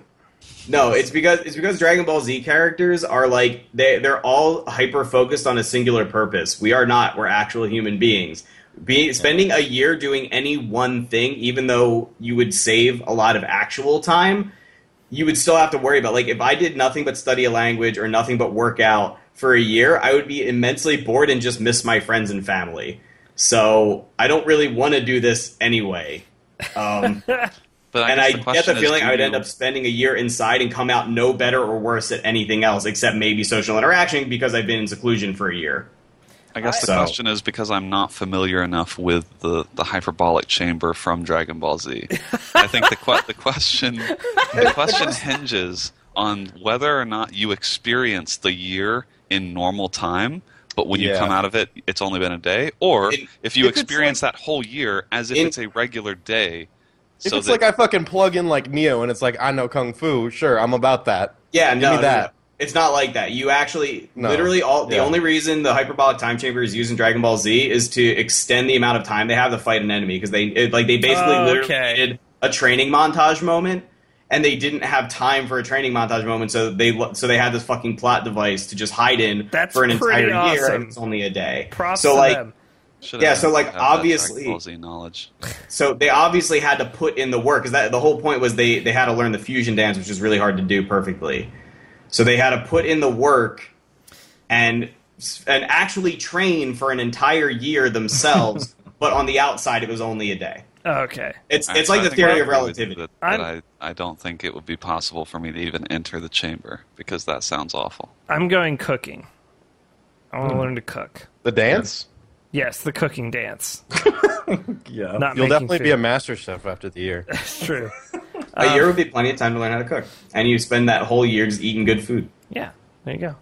no, it's because it's because Dragon Ball Z characters are like they they're all hyper focused on a singular purpose. We are not. We're actual human beings. Be, spending a year doing any one thing, even though you would save a lot of actual time, you would still have to worry about. Like if I did nothing but study a language or nothing but work out for a year, I would be immensely bored and just miss my friends and family. So I don't really want to do this anyway. Um, But I and I the get the feeling I would you- end up spending a year inside and come out no better or worse at anything else except maybe social interaction because I've been in seclusion for a year. I guess the So- question is because I'm not familiar enough with the, the hyperbolic chamber from Dragon Ball Z. I think the que- the question the question hinges on whether or not you experience the year in normal time, but when you Yeah. come out of it, it's only been a day, or In- if you if it's experience that whole year as if In- it's a regular day. If so it's that, like I fucking plug in like Neo and it's like I know kung fu, sure, I'm about that. Yeah, Give no, me no, that. no. It's not like that. You actually, No. literally, all the Yeah. only reason the hyperbolic time chamber is used in Dragon Ball Z is to extend the amount of time they have to fight an enemy because they it, like they basically Oh, literally okay. did a training montage moment. And they didn't have time for a training montage moment, so they so they had this fucking plot device to just hide in That's for an pretty entire year, and it's only a day. Props so to like, them. should yeah, so, like, have that Dragon obviously- knowledge. so they obviously had to put in the work because that the whole point was they they had to learn the fusion dance, which is really hard to do perfectly. So they had to put in the work and and actually train for an entire year themselves. but on the outside, it was only a day. Okay. It's I- it's like I the theory of agree with you relativity. That, that I'm- I, I don't think it would be possible for me to even enter the chamber because that sounds awful. I'm going cooking. I Hmm. want to learn to cook. The dance? Yes, the cooking dance. Yeah. Not You'll definitely food. be a master chef after the year. That's true. A year would be plenty of time to learn how to cook, and you spend that whole year just eating good food. Yeah, there you go.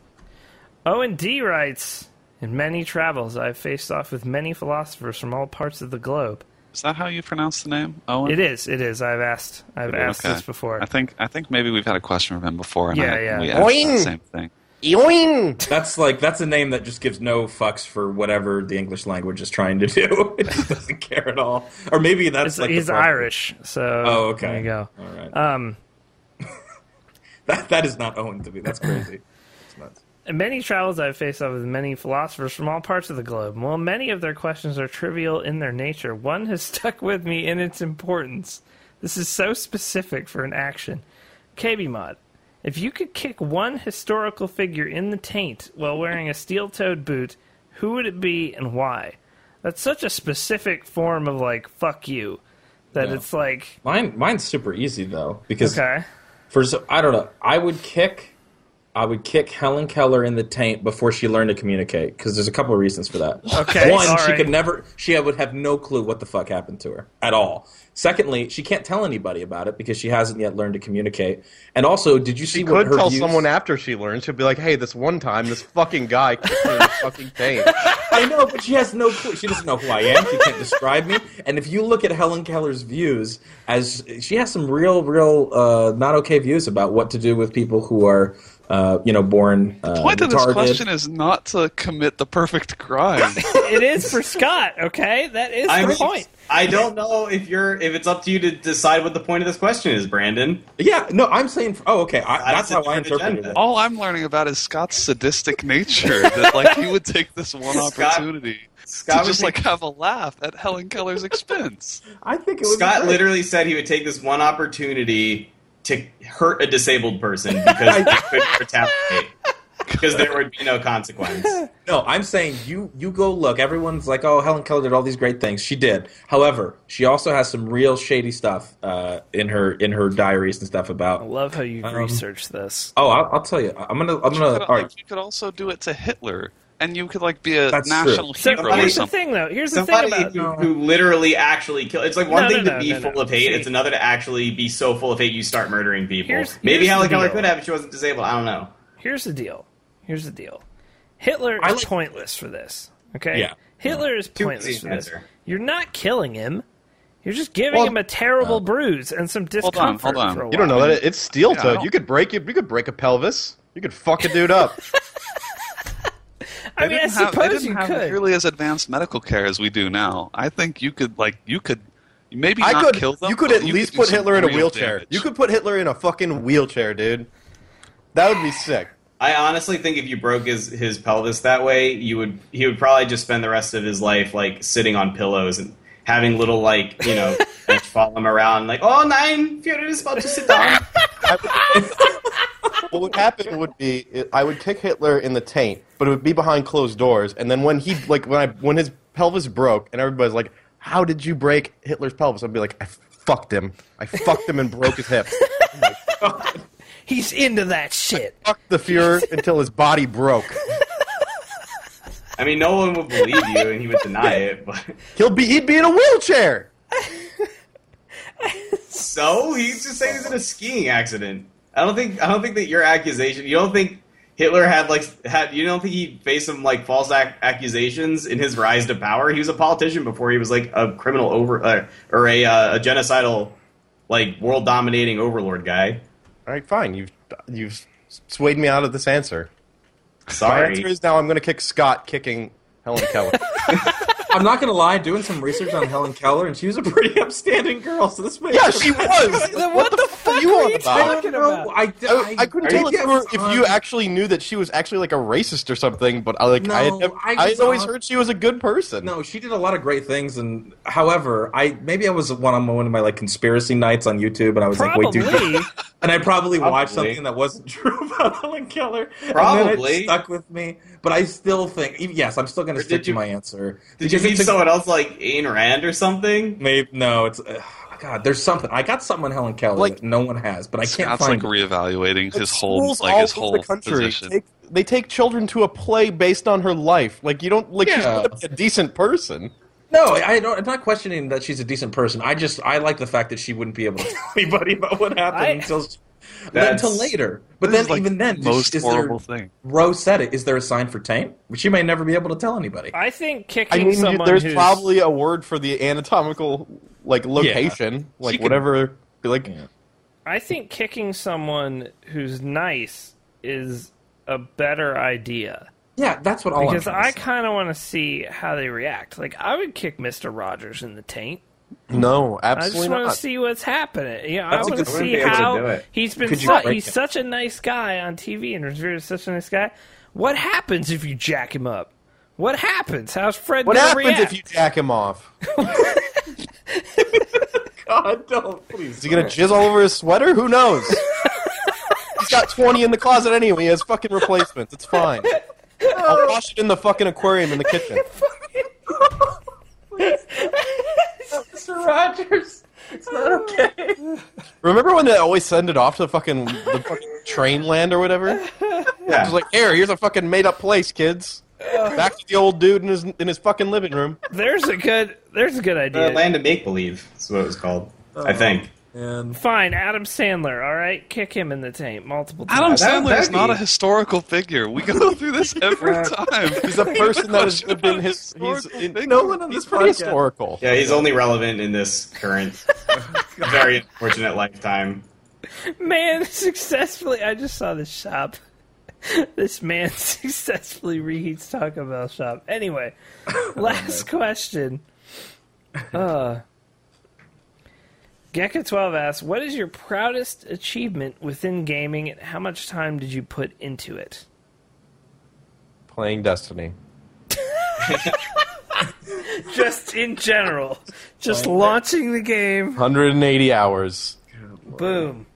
Owen D writes In many travels, I've faced off with many philosophers from all parts of the globe. Is that how you pronounce the name, Owen? It is, it is. I've asked, I've asked this before. I think I think maybe we've had a question from him before, and Yeah, I, yeah. we asked Oing! the same thing. Yoing! That's like that's a name that just gives no fucks for whatever the English language is trying to do. it just doesn't care at all. Or maybe that's It's- like the he's problem. Irish, so Oh, okay. there you go. All right. Um, that that is not Owen to me. That's crazy. It's nuts. In many travels I've faced off with many philosophers from all parts of the globe. While many of their questions are trivial in their nature, one has stuck with me in its importance. This is so specific for an action. KB Mod, if you could kick one historical figure in the taint while wearing a steel toed boot, who would it be and why? That's such a specific form of like fuck you that Yeah. it's like Mine mine's super easy though because okay. for I don't know. I would kick I would kick Helen Keller in the taint before she learned to communicate because there's a couple of reasons for that. Okay, One, all she could never she would have no clue what the fuck happened to her at all. Secondly, she can't tell anybody about it because she hasn't yet learned to communicate. And also, did you see She what could her tell views- someone after she learns. She'll be like, "Hey, this one time, this fucking guy kicked me in the fucking taint." I know, but she has no clue. She doesn't know who I am. She can't describe me. And if you look at Helen Keller's views, as she has some real, real uh, not okay views about what to do with people who are, uh, you know, born uh, The point of this question is not to commit the perfect crime. it is for Scott, okay? That is I the mean, point. I don't know if you're if it's up to you to decide what the point of this question is, Brandon. yeah, no, I'm saying. Oh, okay. I, That's that's how a I different interpreted agenda. it. All I'm learning about is Scott's sadistic nature. That like he would take this one Scott- opportunity Scott to just would like have a laugh at Helen Keller's expense. I think it was Scott great. literally said he would take this one opportunity to hurt a disabled person because they couldn't retaliate. Because there would be no consequence. No, I'm saying you you go look. Everyone's like, oh, Helen Keller did all these great things. She did. However, she also has some real shady stuff uh, in her in her diaries and stuff about. I love how you've Um, researched this. Oh, I'll, I'll tell you. I'm gonna I'm You gonna. could, All right. like, you could also do it to Hitler and you could like be a That's national So hero or here's the thing, though. Here's the Somebody thing about who, who literally actually kill. It's like one No, thing no, to be no, full no. of hate. See- it's another to actually be so full of hate you start murdering people. Here's- Maybe here's Helen the Keller deal. could have if she wasn't disabled. I don't know. here's the deal. Here's the deal. Hitler I is like- pointless for this. Okay. Yeah. Hitler is pointless for an this. You're not killing him. You're just giving Well- him a terrible uh, bruise and some discomfort hold on. for a while. You don't know that it's steel Yeah, I toed. don't- You could break it. You could break a pelvis. You could fuck a dude up. I mean, I didn't have, they suppose didn't you have could. nearly as advanced medical care as we do now. I think you could like you could maybe I not could. kill them. you could but at least do put Hitler in a wheelchair. damage. You could put Hitler in a fucking wheelchair, dude. That would be sick. I honestly think if you broke his, his pelvis that way, you would he would probably just spend the rest of his life like sitting on pillows and having little like you know like, follow him around like oh nine Fuhrer is about to sit down. what would happen would be I would kick Hitler in the taint, but it would be behind closed doors. And then when he like when I when his pelvis broke, and everybody's like, "How did you break Hitler's pelvis?" I'd be like, "I fucked him. I fucked him and broke his hip. He's into that shit. Fucked the Fuhrer until his body broke. I mean, no one would believe you, and he would deny it. But He'll be he'd be in a wheelchair." so he's just saying he's in a skiing accident. I don't think I don't think that your accusation. You don't think Hitler had like had you don't think he faced some like false ac- accusations in his rise to power? He was a politician before he was like a criminal over uh, or a uh, a genocidal like world dominating overlord guy. All right, fine. You've you've swayed me out of this answer. My Sorry. answer is now I'm going to kick Scott kicking Helen Keller. I'm not gonna lie, doing some research on Helen Keller, and she was a pretty upstanding girl. So this makes yeah, she was. Then what the fuck are you are on you about? talking No, about? I, I, I couldn't Are tell you if you, were, if you actually knew that she was actually like a racist or something, but I like I had, I I had always heard she was a good person. No, she did a lot of great things, and however, I maybe I was one on one of my like conspiracy nights on YouTube, and I was like, wait, dude, Probably. and I probably, watched something that wasn't true about Helen Keller. and then Probably. it stuck with me, but I still think, yes, I'm still going to stick did you- to my answer. Did you Because meet it's someone else like Ayn Rand or something? Maybe no, it's uh, God. There's something. I got something on Helen Keller Like- that no one has, but I can't Scott's find. like it. reevaluating Like, his whole schools like all his over whole the country position. Take, they take children to a play based on her life. Like you don't like she's Yeah. gonna a decent person. No, I don't. I'm not questioning that she's a decent person. I just I like the fact that she wouldn't be able to tell anybody about what happened I- until until later. But then like, even then, most is horrible there, thing. Rose said it. Is there a sign for taint? Which she may never be able to tell anybody. I think I kicking mean, someone there's who's probably a word for the anatomical like location, like She could- whatever. Like I think kicking someone who's nice is a better idea Yeah, that's what all because I'm trying I kind of want to see how they react. Like I would kick Mister Rogers in the taint. no, absolutely. I just want to see what's happening. You know, That's a I want to see be able to do how he's been. Su- he's him? such a nice guy on TV, and Rivera's such a nice guy. What happens if you jack him up? What happens? How's Fred? What happens react? if you jack him off? God, don't please. Is he gonna jizz all over his sweater? Who knows? He's got twenty in the closet anyway. He has fucking replacements. It's fine. I'll wash it in the fucking aquarium in the kitchen. Mr. Rogers? It's not okay. Remember when they always send it off to the fucking the fucking train land or whatever? Yeah. It's like, here, here's a fucking made up place, kids. Back to the old dude in his in his fucking living room. There's a good. There's a good idea. The Land of Make Believe is what it was called. I think. And Fine, Adam Sandler. All right, kick him in the taint multiple times. Adam Sandler is not a historical figure. We go through this every time. He's a person that has lived in his. He's Historical in, figure. no one on he's this pretty podcast- historical. Yeah, he's only relevant in this current, very unfortunate lifetime. Man successfully. I just saw this shop. This man successfully reheats Taco Bell shop. Anyway, last question. Uh, Gecko12 asks, What is your proudest achievement within gaming and how much time did you put into it? Playing Destiny. Just in general. Just launching the game. 180 hours. Boom.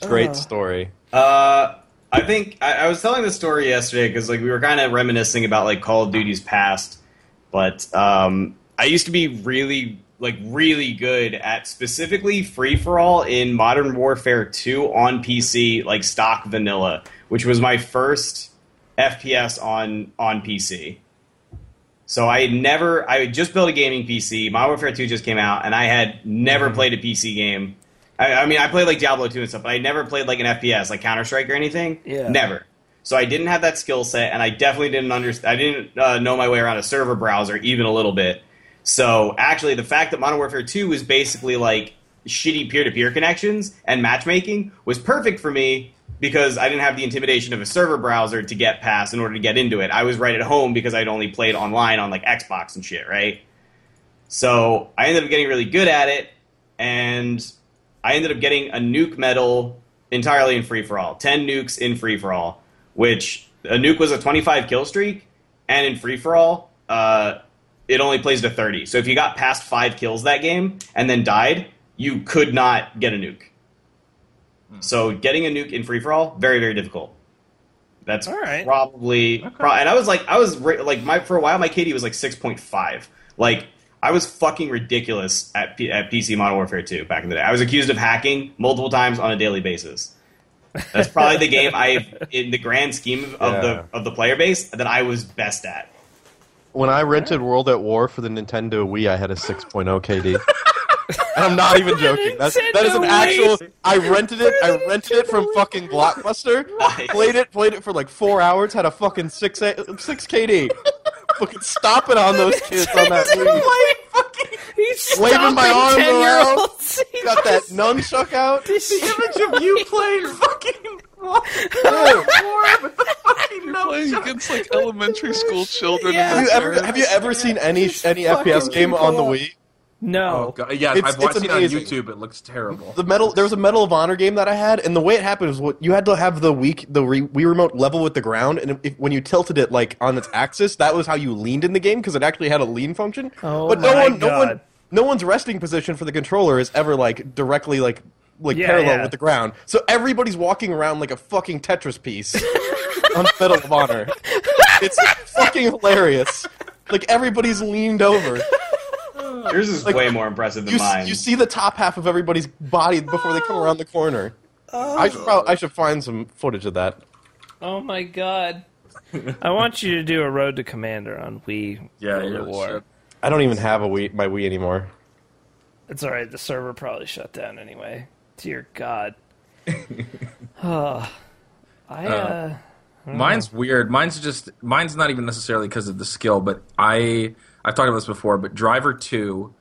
Great story. Uh, I think I, I was telling the story yesterday because like we were kind of reminiscing about like Call of Duty's past, but um, I used to be really like really good at specifically free for all in Modern Warfare 2 on PC, like stock vanilla, which was my first FPS on on PC. So I had never, I had just built a gaming PC. Modern Warfare 2 just came out, and I had never played a PC game. I, I mean, I played like Diablo 2 and stuff, but I never played like an FPS, like Counter Strike or anything. Yeah. Never. So I didn't have that skill set, and I definitely didn't understand. I didn't uh, know my way around a server browser even a little bit. So actually, the fact that Modern Warfare 2 was basically like shitty peer-to-peer connections and matchmaking was perfect for me because I didn't have the intimidation of a server browser to get past in order to get into it. I was right at home because I'd only played online on like Xbox and shit, right? So I ended up getting really good at it, and I ended up getting a nuke medal entirely in free for all. Ten nukes in free for all, which a nuke was a twenty-five kill streak, and in free for all, uh, it only plays to thirty. So if you got past five kills that game and then died, you could not get a nuke. Hmm. So getting a nuke in free for all very very difficult. That's All right. probably pro- and I was like I was ra- like my for a while my KD was like 6.5. Like I was fucking ridiculous at P- at PC Modern Warfare 2 back in the day. I was accused of hacking multiple times on a daily basis. That's probably the game I in the grand scheme of Yeah. the of the player base that I was best at. When I rented World at War for the Nintendo Wii, I had a 6.0 KD. and I'm not even joking. That's, that is an Nintendo actual. I rented it. I rented it from fucking Blockbuster. Nice. Played it. Played it for like four hours. Had a fucking six a, six KD. fucking stomping on those kids on that Wii. He's Waving my stomping arms around. 10-year-olds. Got that just- nunchuck out. The image of you playing fucking Playing against like elementary school children. Yeah. Have you ever have you ever seen any any FPS game on the. Wii? No. Oh god, yeah, It's- I've watched it's it on. YouTube. It looks terrible. the medal there was a medal of honor game that i had and the way it happened was what you had to have the weak the re, wii remote level with the ground and if, when you tilted it like on its axis that was how you leaned in the game because it actually had a lean function Oh but no my one no one no one's resting position for the controller is ever like directly like like Yeah, parallel yeah. with the ground so everybody's walking around like a fucking tetris piece on medal of honor it's fucking hilarious like everybody's leaned over Yours is Like, way more impressive than you, mine. s- you see the top half of everybody's body before they come around the corner. I should prob- I should find some footage of that. Oh my god. I want you to do a Road to Commander on Wii Yeah, World you really War. should. I don't even have a Wii, my Wii anymore. It's alright, the server probably shut down anyway. Dear God. oh, I, uh, Mine's weird. Mine's just mine's not even necessarily because of the skill, but I I've talked about this before. But Driver Two,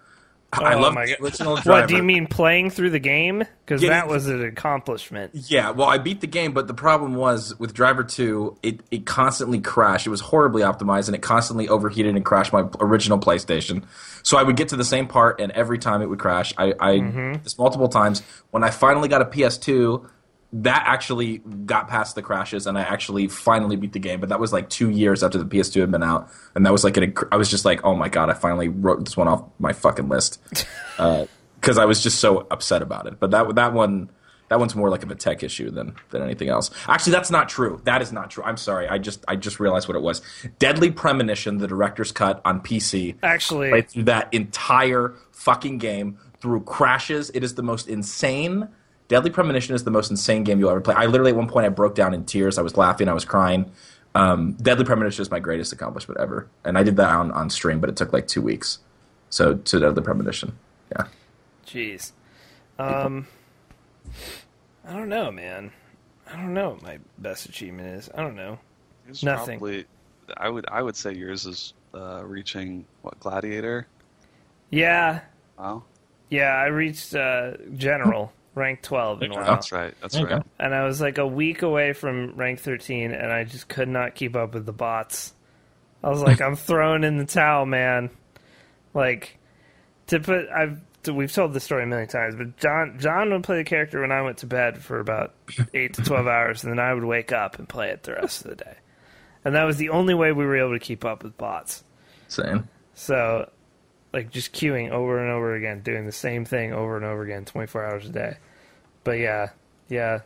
I oh love my the original Driver. What, do you mean playing through the game? Because Yeah, that was an accomplishment. Yeah, well, I beat the game, but the problem was with Driver 2, it, it constantly crashed. It was horribly optimized, and it constantly overheated and crashed my original PlayStation. So I would get to the same part, and every time it would crash. I, I mm-hmm. this multiple times. When I finally got a PS2, that actually got past the crashes, and I actually finally beat the game. But that was like two years after the PS2 had been out, and that was like an, I was just like, oh my god, I finally wrote this one off my fucking list uh, because I was just so upset about it. But that that one that one's more like of a tech issue than than anything else. Actually, that's not true. That is not true. I'm sorry. I just I just realized what it was. Deadly Premonition, the director's cut on PC. Actually, Played through that entire fucking game through crashes. It is the most insane. Deadly Premonition is the most insane game you'll ever play. I literally at one point I broke down in tears. I was laughing. I was crying. Um, Deadly Premonition is my greatest accomplishment ever, and I did that on, on stream, but it took like two weeks. So to Deadly Premonition, yeah. Jeez. Um, I don't know, man. I don't know what my best achievement is. I don't know. Yours Nothing. Probably, I would I would say yours is uh, reaching what Gladiator. Yeah, Wow, yeah. I reached uh, general rank twelve in WoW, that's right. That's right. go. and I was like a week away from rank thirteen, and I just could not keep up with the bots. I was like, I'm thrown in the towel, man. Like to put, I've we've told this story a million times, but John John would play the character when I went to bed for about eight to twelve hours, and then I would wake up and play it the rest of the day. And that was the only way we were able to keep up with bots. Same. So, like, just queuing over and over again, doing the same thing over and over again, 24 hours a day. But yeah, yeah,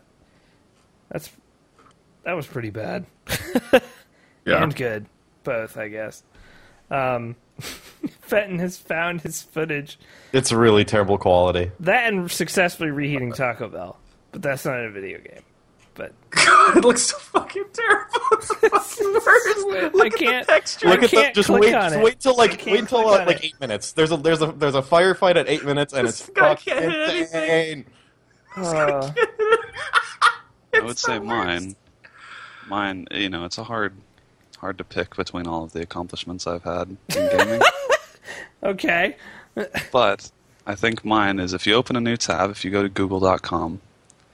that's that was pretty bad Yeah. and good, both, I guess. Um, Fenton has found his footage. It's really terrible quality. That and successfully reheating Taco Bell, but that's not a video game. but God, it looks so fucking terrible. It's the fucking worst. Look I can't. at the texture. Look at the, just wait, just wait till like wait till uh, like eight minutes. There's a there's a there's a firefight at eight minutes, and it's fucking insane. Uh, I would say worst. mine. Mine, you know, it's a hard, hard to pick between all of the accomplishments I've had in gaming. okay. but I think mine is if you open a new tab, if you go to Google.com,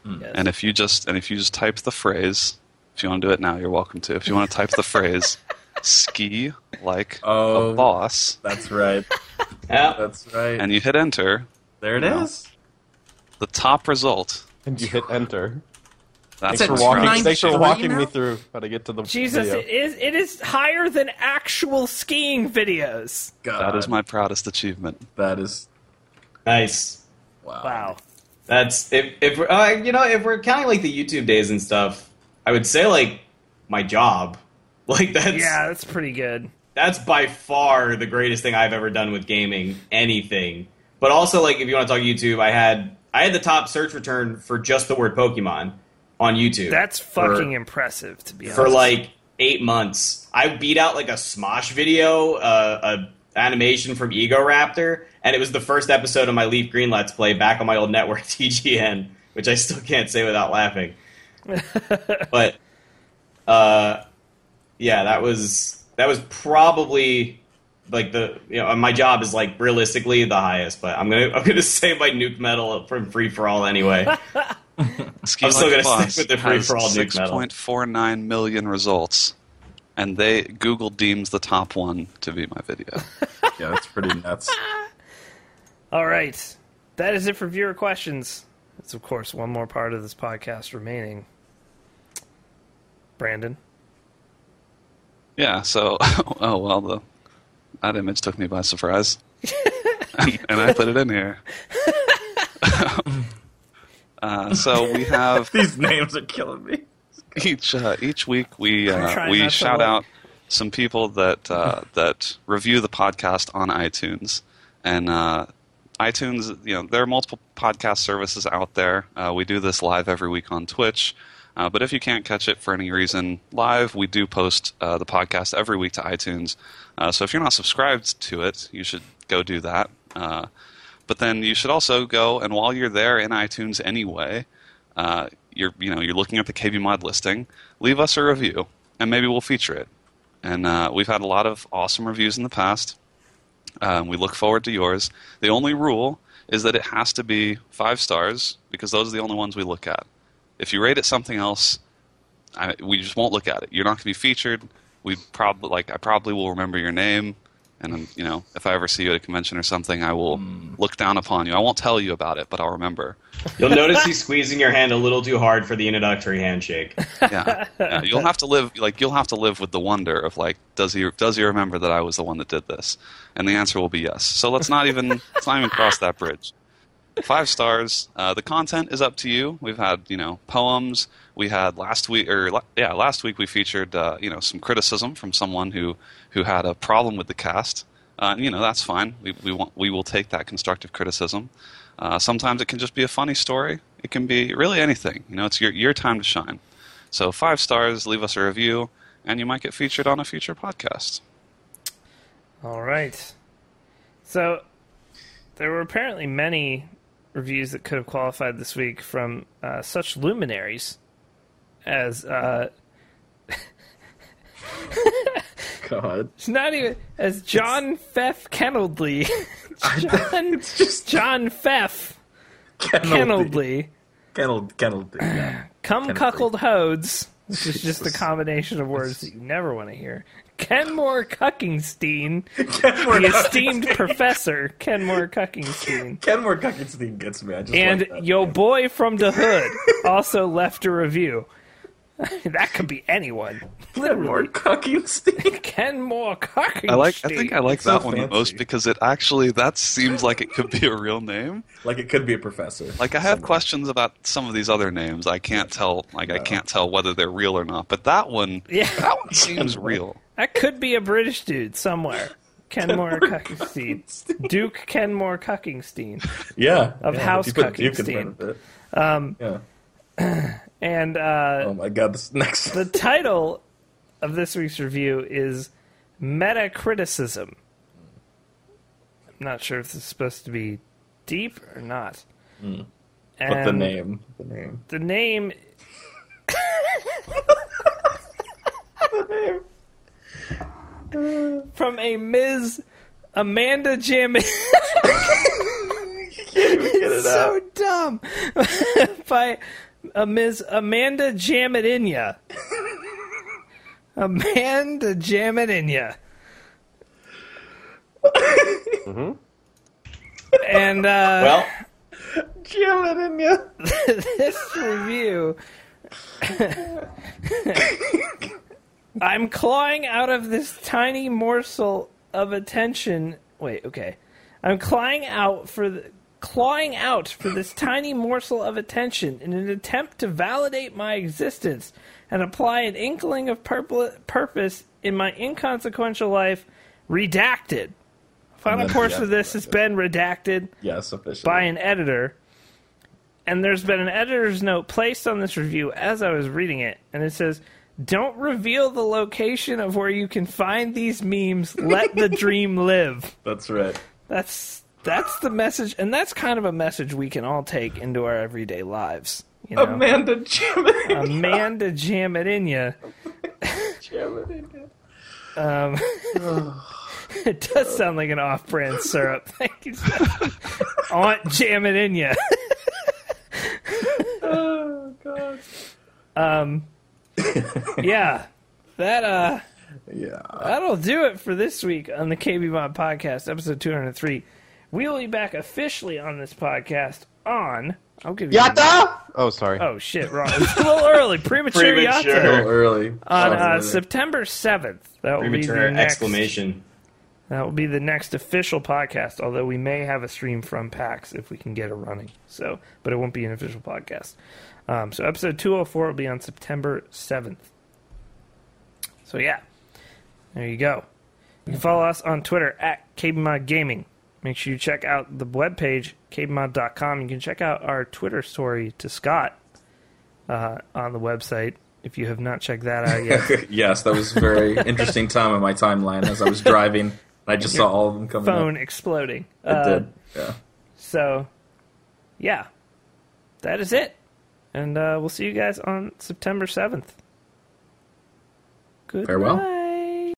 Yes. and if you just and if you just type the phrase, if you want to do it now, you're welcome to. If you want to type the phrase, ski like Oh. a boss, That's right. Yeah. That's right. and you hit enter, there it No. is. The top result. And you hit enter. That's Thanks for walking. right. 293 Thanks for walking now? me through how to get to the Jesus, video. it is, it is higher than actual skiing videos. God, That is my proudest achievement. That is Nice. wow. Wow. That's if if we're, uh, you know if we're counting like the YouTube days and stuff, I would say like my job. Like that's Yeah, that's pretty good. that's by far the greatest thing I've ever done with gaming. Anything, but also like if you want to talk YouTube, I had I had the top search return for just the word Pokemon on YouTube. That's for- fucking impressive, to be honest. for like eight months. I beat out like a Smosh video, uh, a animation from Egoraptor, and it was the first episode of my Leaf Green Let's Play back on my old network TGN, which I still can't say without laughing. but uh, yeah, that was that was probably like the you know my job is like realistically the highest, but I'm gonna I'm gonna say my nuke medal from free for all anyway. Ski I'm still Like gonna Boss stick with the free for all nuke medal. 6.49 million results, and they Google deems the top one to be my video. Yeah, that's pretty nuts. All right. That is it for viewer questions. It's, of course, one more part of this podcast remaining. Brandon. Yeah, so oh well, the that image took me by surprise, and, and I put it in here. uh, so we have These names are killing me. each uh, each week we uh, we shout out some people that uh, that review the podcast on iTunes and uh, iTunes. You know there are multiple podcast services out there. Uh, we do this live every week on Twitch. Uh, but if you can't catch it for any reason live, we do post uh, the podcast every week to iTunes. Uh, so if you're not subscribed to it, you should go do that. Uh, but then you should also go and while you're there in iTunes anyway, uh, you're you know you're looking at the KB Mod listing, leave us a review, and maybe we'll feature it. And uh, we've had a lot of awesome reviews in the past. Um, we look forward to yours. The only rule is that it has to be five stars because those are the only ones we look at. If you rate it something else, I, we just won't look at it. You're not going to be featured. We probably like I probably will remember your name, and you know if I ever see you at a convention or something, I will hmm. look down upon you. I won't tell you about it, but I'll remember. You'll notice he's squeezing your hand a little too hard for the introductory handshake. yeah, yeah. You'll have to live like you'll have to live with the wonder of like, does he does he remember that I was the one that did this? And the answer will be yes. So let's not even let's not even cross that bridge. Five stars. Uh, the content is up to you. We've had you know poems. We had last week or yeah last week we featured uh, you know some criticism from someone who who had a problem with the cast. Uh, you know that's fine. We we want we will take that constructive criticism. Uh, sometimes it can just be a funny story. It can be really anything. You know, it's your your time to shine. So five stars, leave us a review, and you might get featured on a future podcast. All right. So there were apparently many reviews that could have qualified this week from uh, such luminaries as uh, God. it's not even as John Feff Kennelly. John, just John Feff Kennelly. Kennel, kennel, yeah. Come Kennelly. cuckold hodes, which is just a combination of words that you never want to hear. Kenmore Cuckingstein, Kenmore, the esteemed professor, Kenmore Cuckingstein. Kenmore Cuckingstein gets me. I just And like that. yo boy from the hood also left a review. that could be anyone. Kenmore Cuckingstein. Kenmore Cuckingstein. I like. I think I like It's not that one the most because it actually that seems like it could be a real name. like it could be a professor. Like I have questions about some of these other names. I can't tell. Like I can't tell whether they're real or not. But that one, Yeah. that one seems real. That could be a British dude somewhere. Kenmore Cuckingstein. Duke Kenmore Cuckingstein. Yeah. Of yeah, House if you put Duke in Cuckingstein. front of it. Um, yeah. And uh, Oh my god, this next. the title of this week's review is Meta Criticism. I'm not sure if this is supposed to be deep or not. Hmm. But the And name. The name. The name. From a Ms. Amanda Jam. so dumb. By a Ms. Amanda Jamadinya. Amanda Jamadinya. And uh, Well, Jam it in ya. this review. I'm clawing out of this tiny morsel of attention. Wait, okay. I'm clawing out for the clawing out for this tiny morsel of attention in an attempt to validate my existence and apply an inkling of purpl- purpose in my inconsequential life. Redacted. Final portion yeah, of this has been redacted Yes, officially. by an editor. And there's been an editor's note placed on this review as I was reading it, and it says, "Don't reveal the location of where you can find these memes. Let the dream live." That's right. That's that's the message, and that's kind of a message we can all take into our everyday lives. You know, Amanda Jam it in Amanda jam it in ya. Jam it in ya. Um, it does sound like an off-brand syrup. Thank you. Aunt jam it in ya. Oh god. Um, Yeah, that uh. Yeah. That'll do it for this week on the KB Mod Podcast, episode 203. We will be back officially on this podcast on. I'll give you. Yatta! Oh, sorry. Oh shit! Wrong. It's a little early. Premature, Premature. A little early. on uh. September seventh. That will be the next. exclamation. That will be the next official podcast. Although we may have a stream from PAX if we can get it running. So, but it won't be an official podcast. Um, so episode 204 will be on September 7th. So yeah, there you go. You can follow us on Twitter at KBMod Gaming. Make sure you check out the webpage, kbmod.com. You can check out our Twitter story to Scott uh, on the website if you have not checked that out yet. yes, that was a very interesting time in my timeline as I was driving. I just saw all of them coming Phone up. exploding. It Uh, did. Yeah. So, yeah, that is it. And uh, we'll see you guys on September 7th. Good Farewell. night.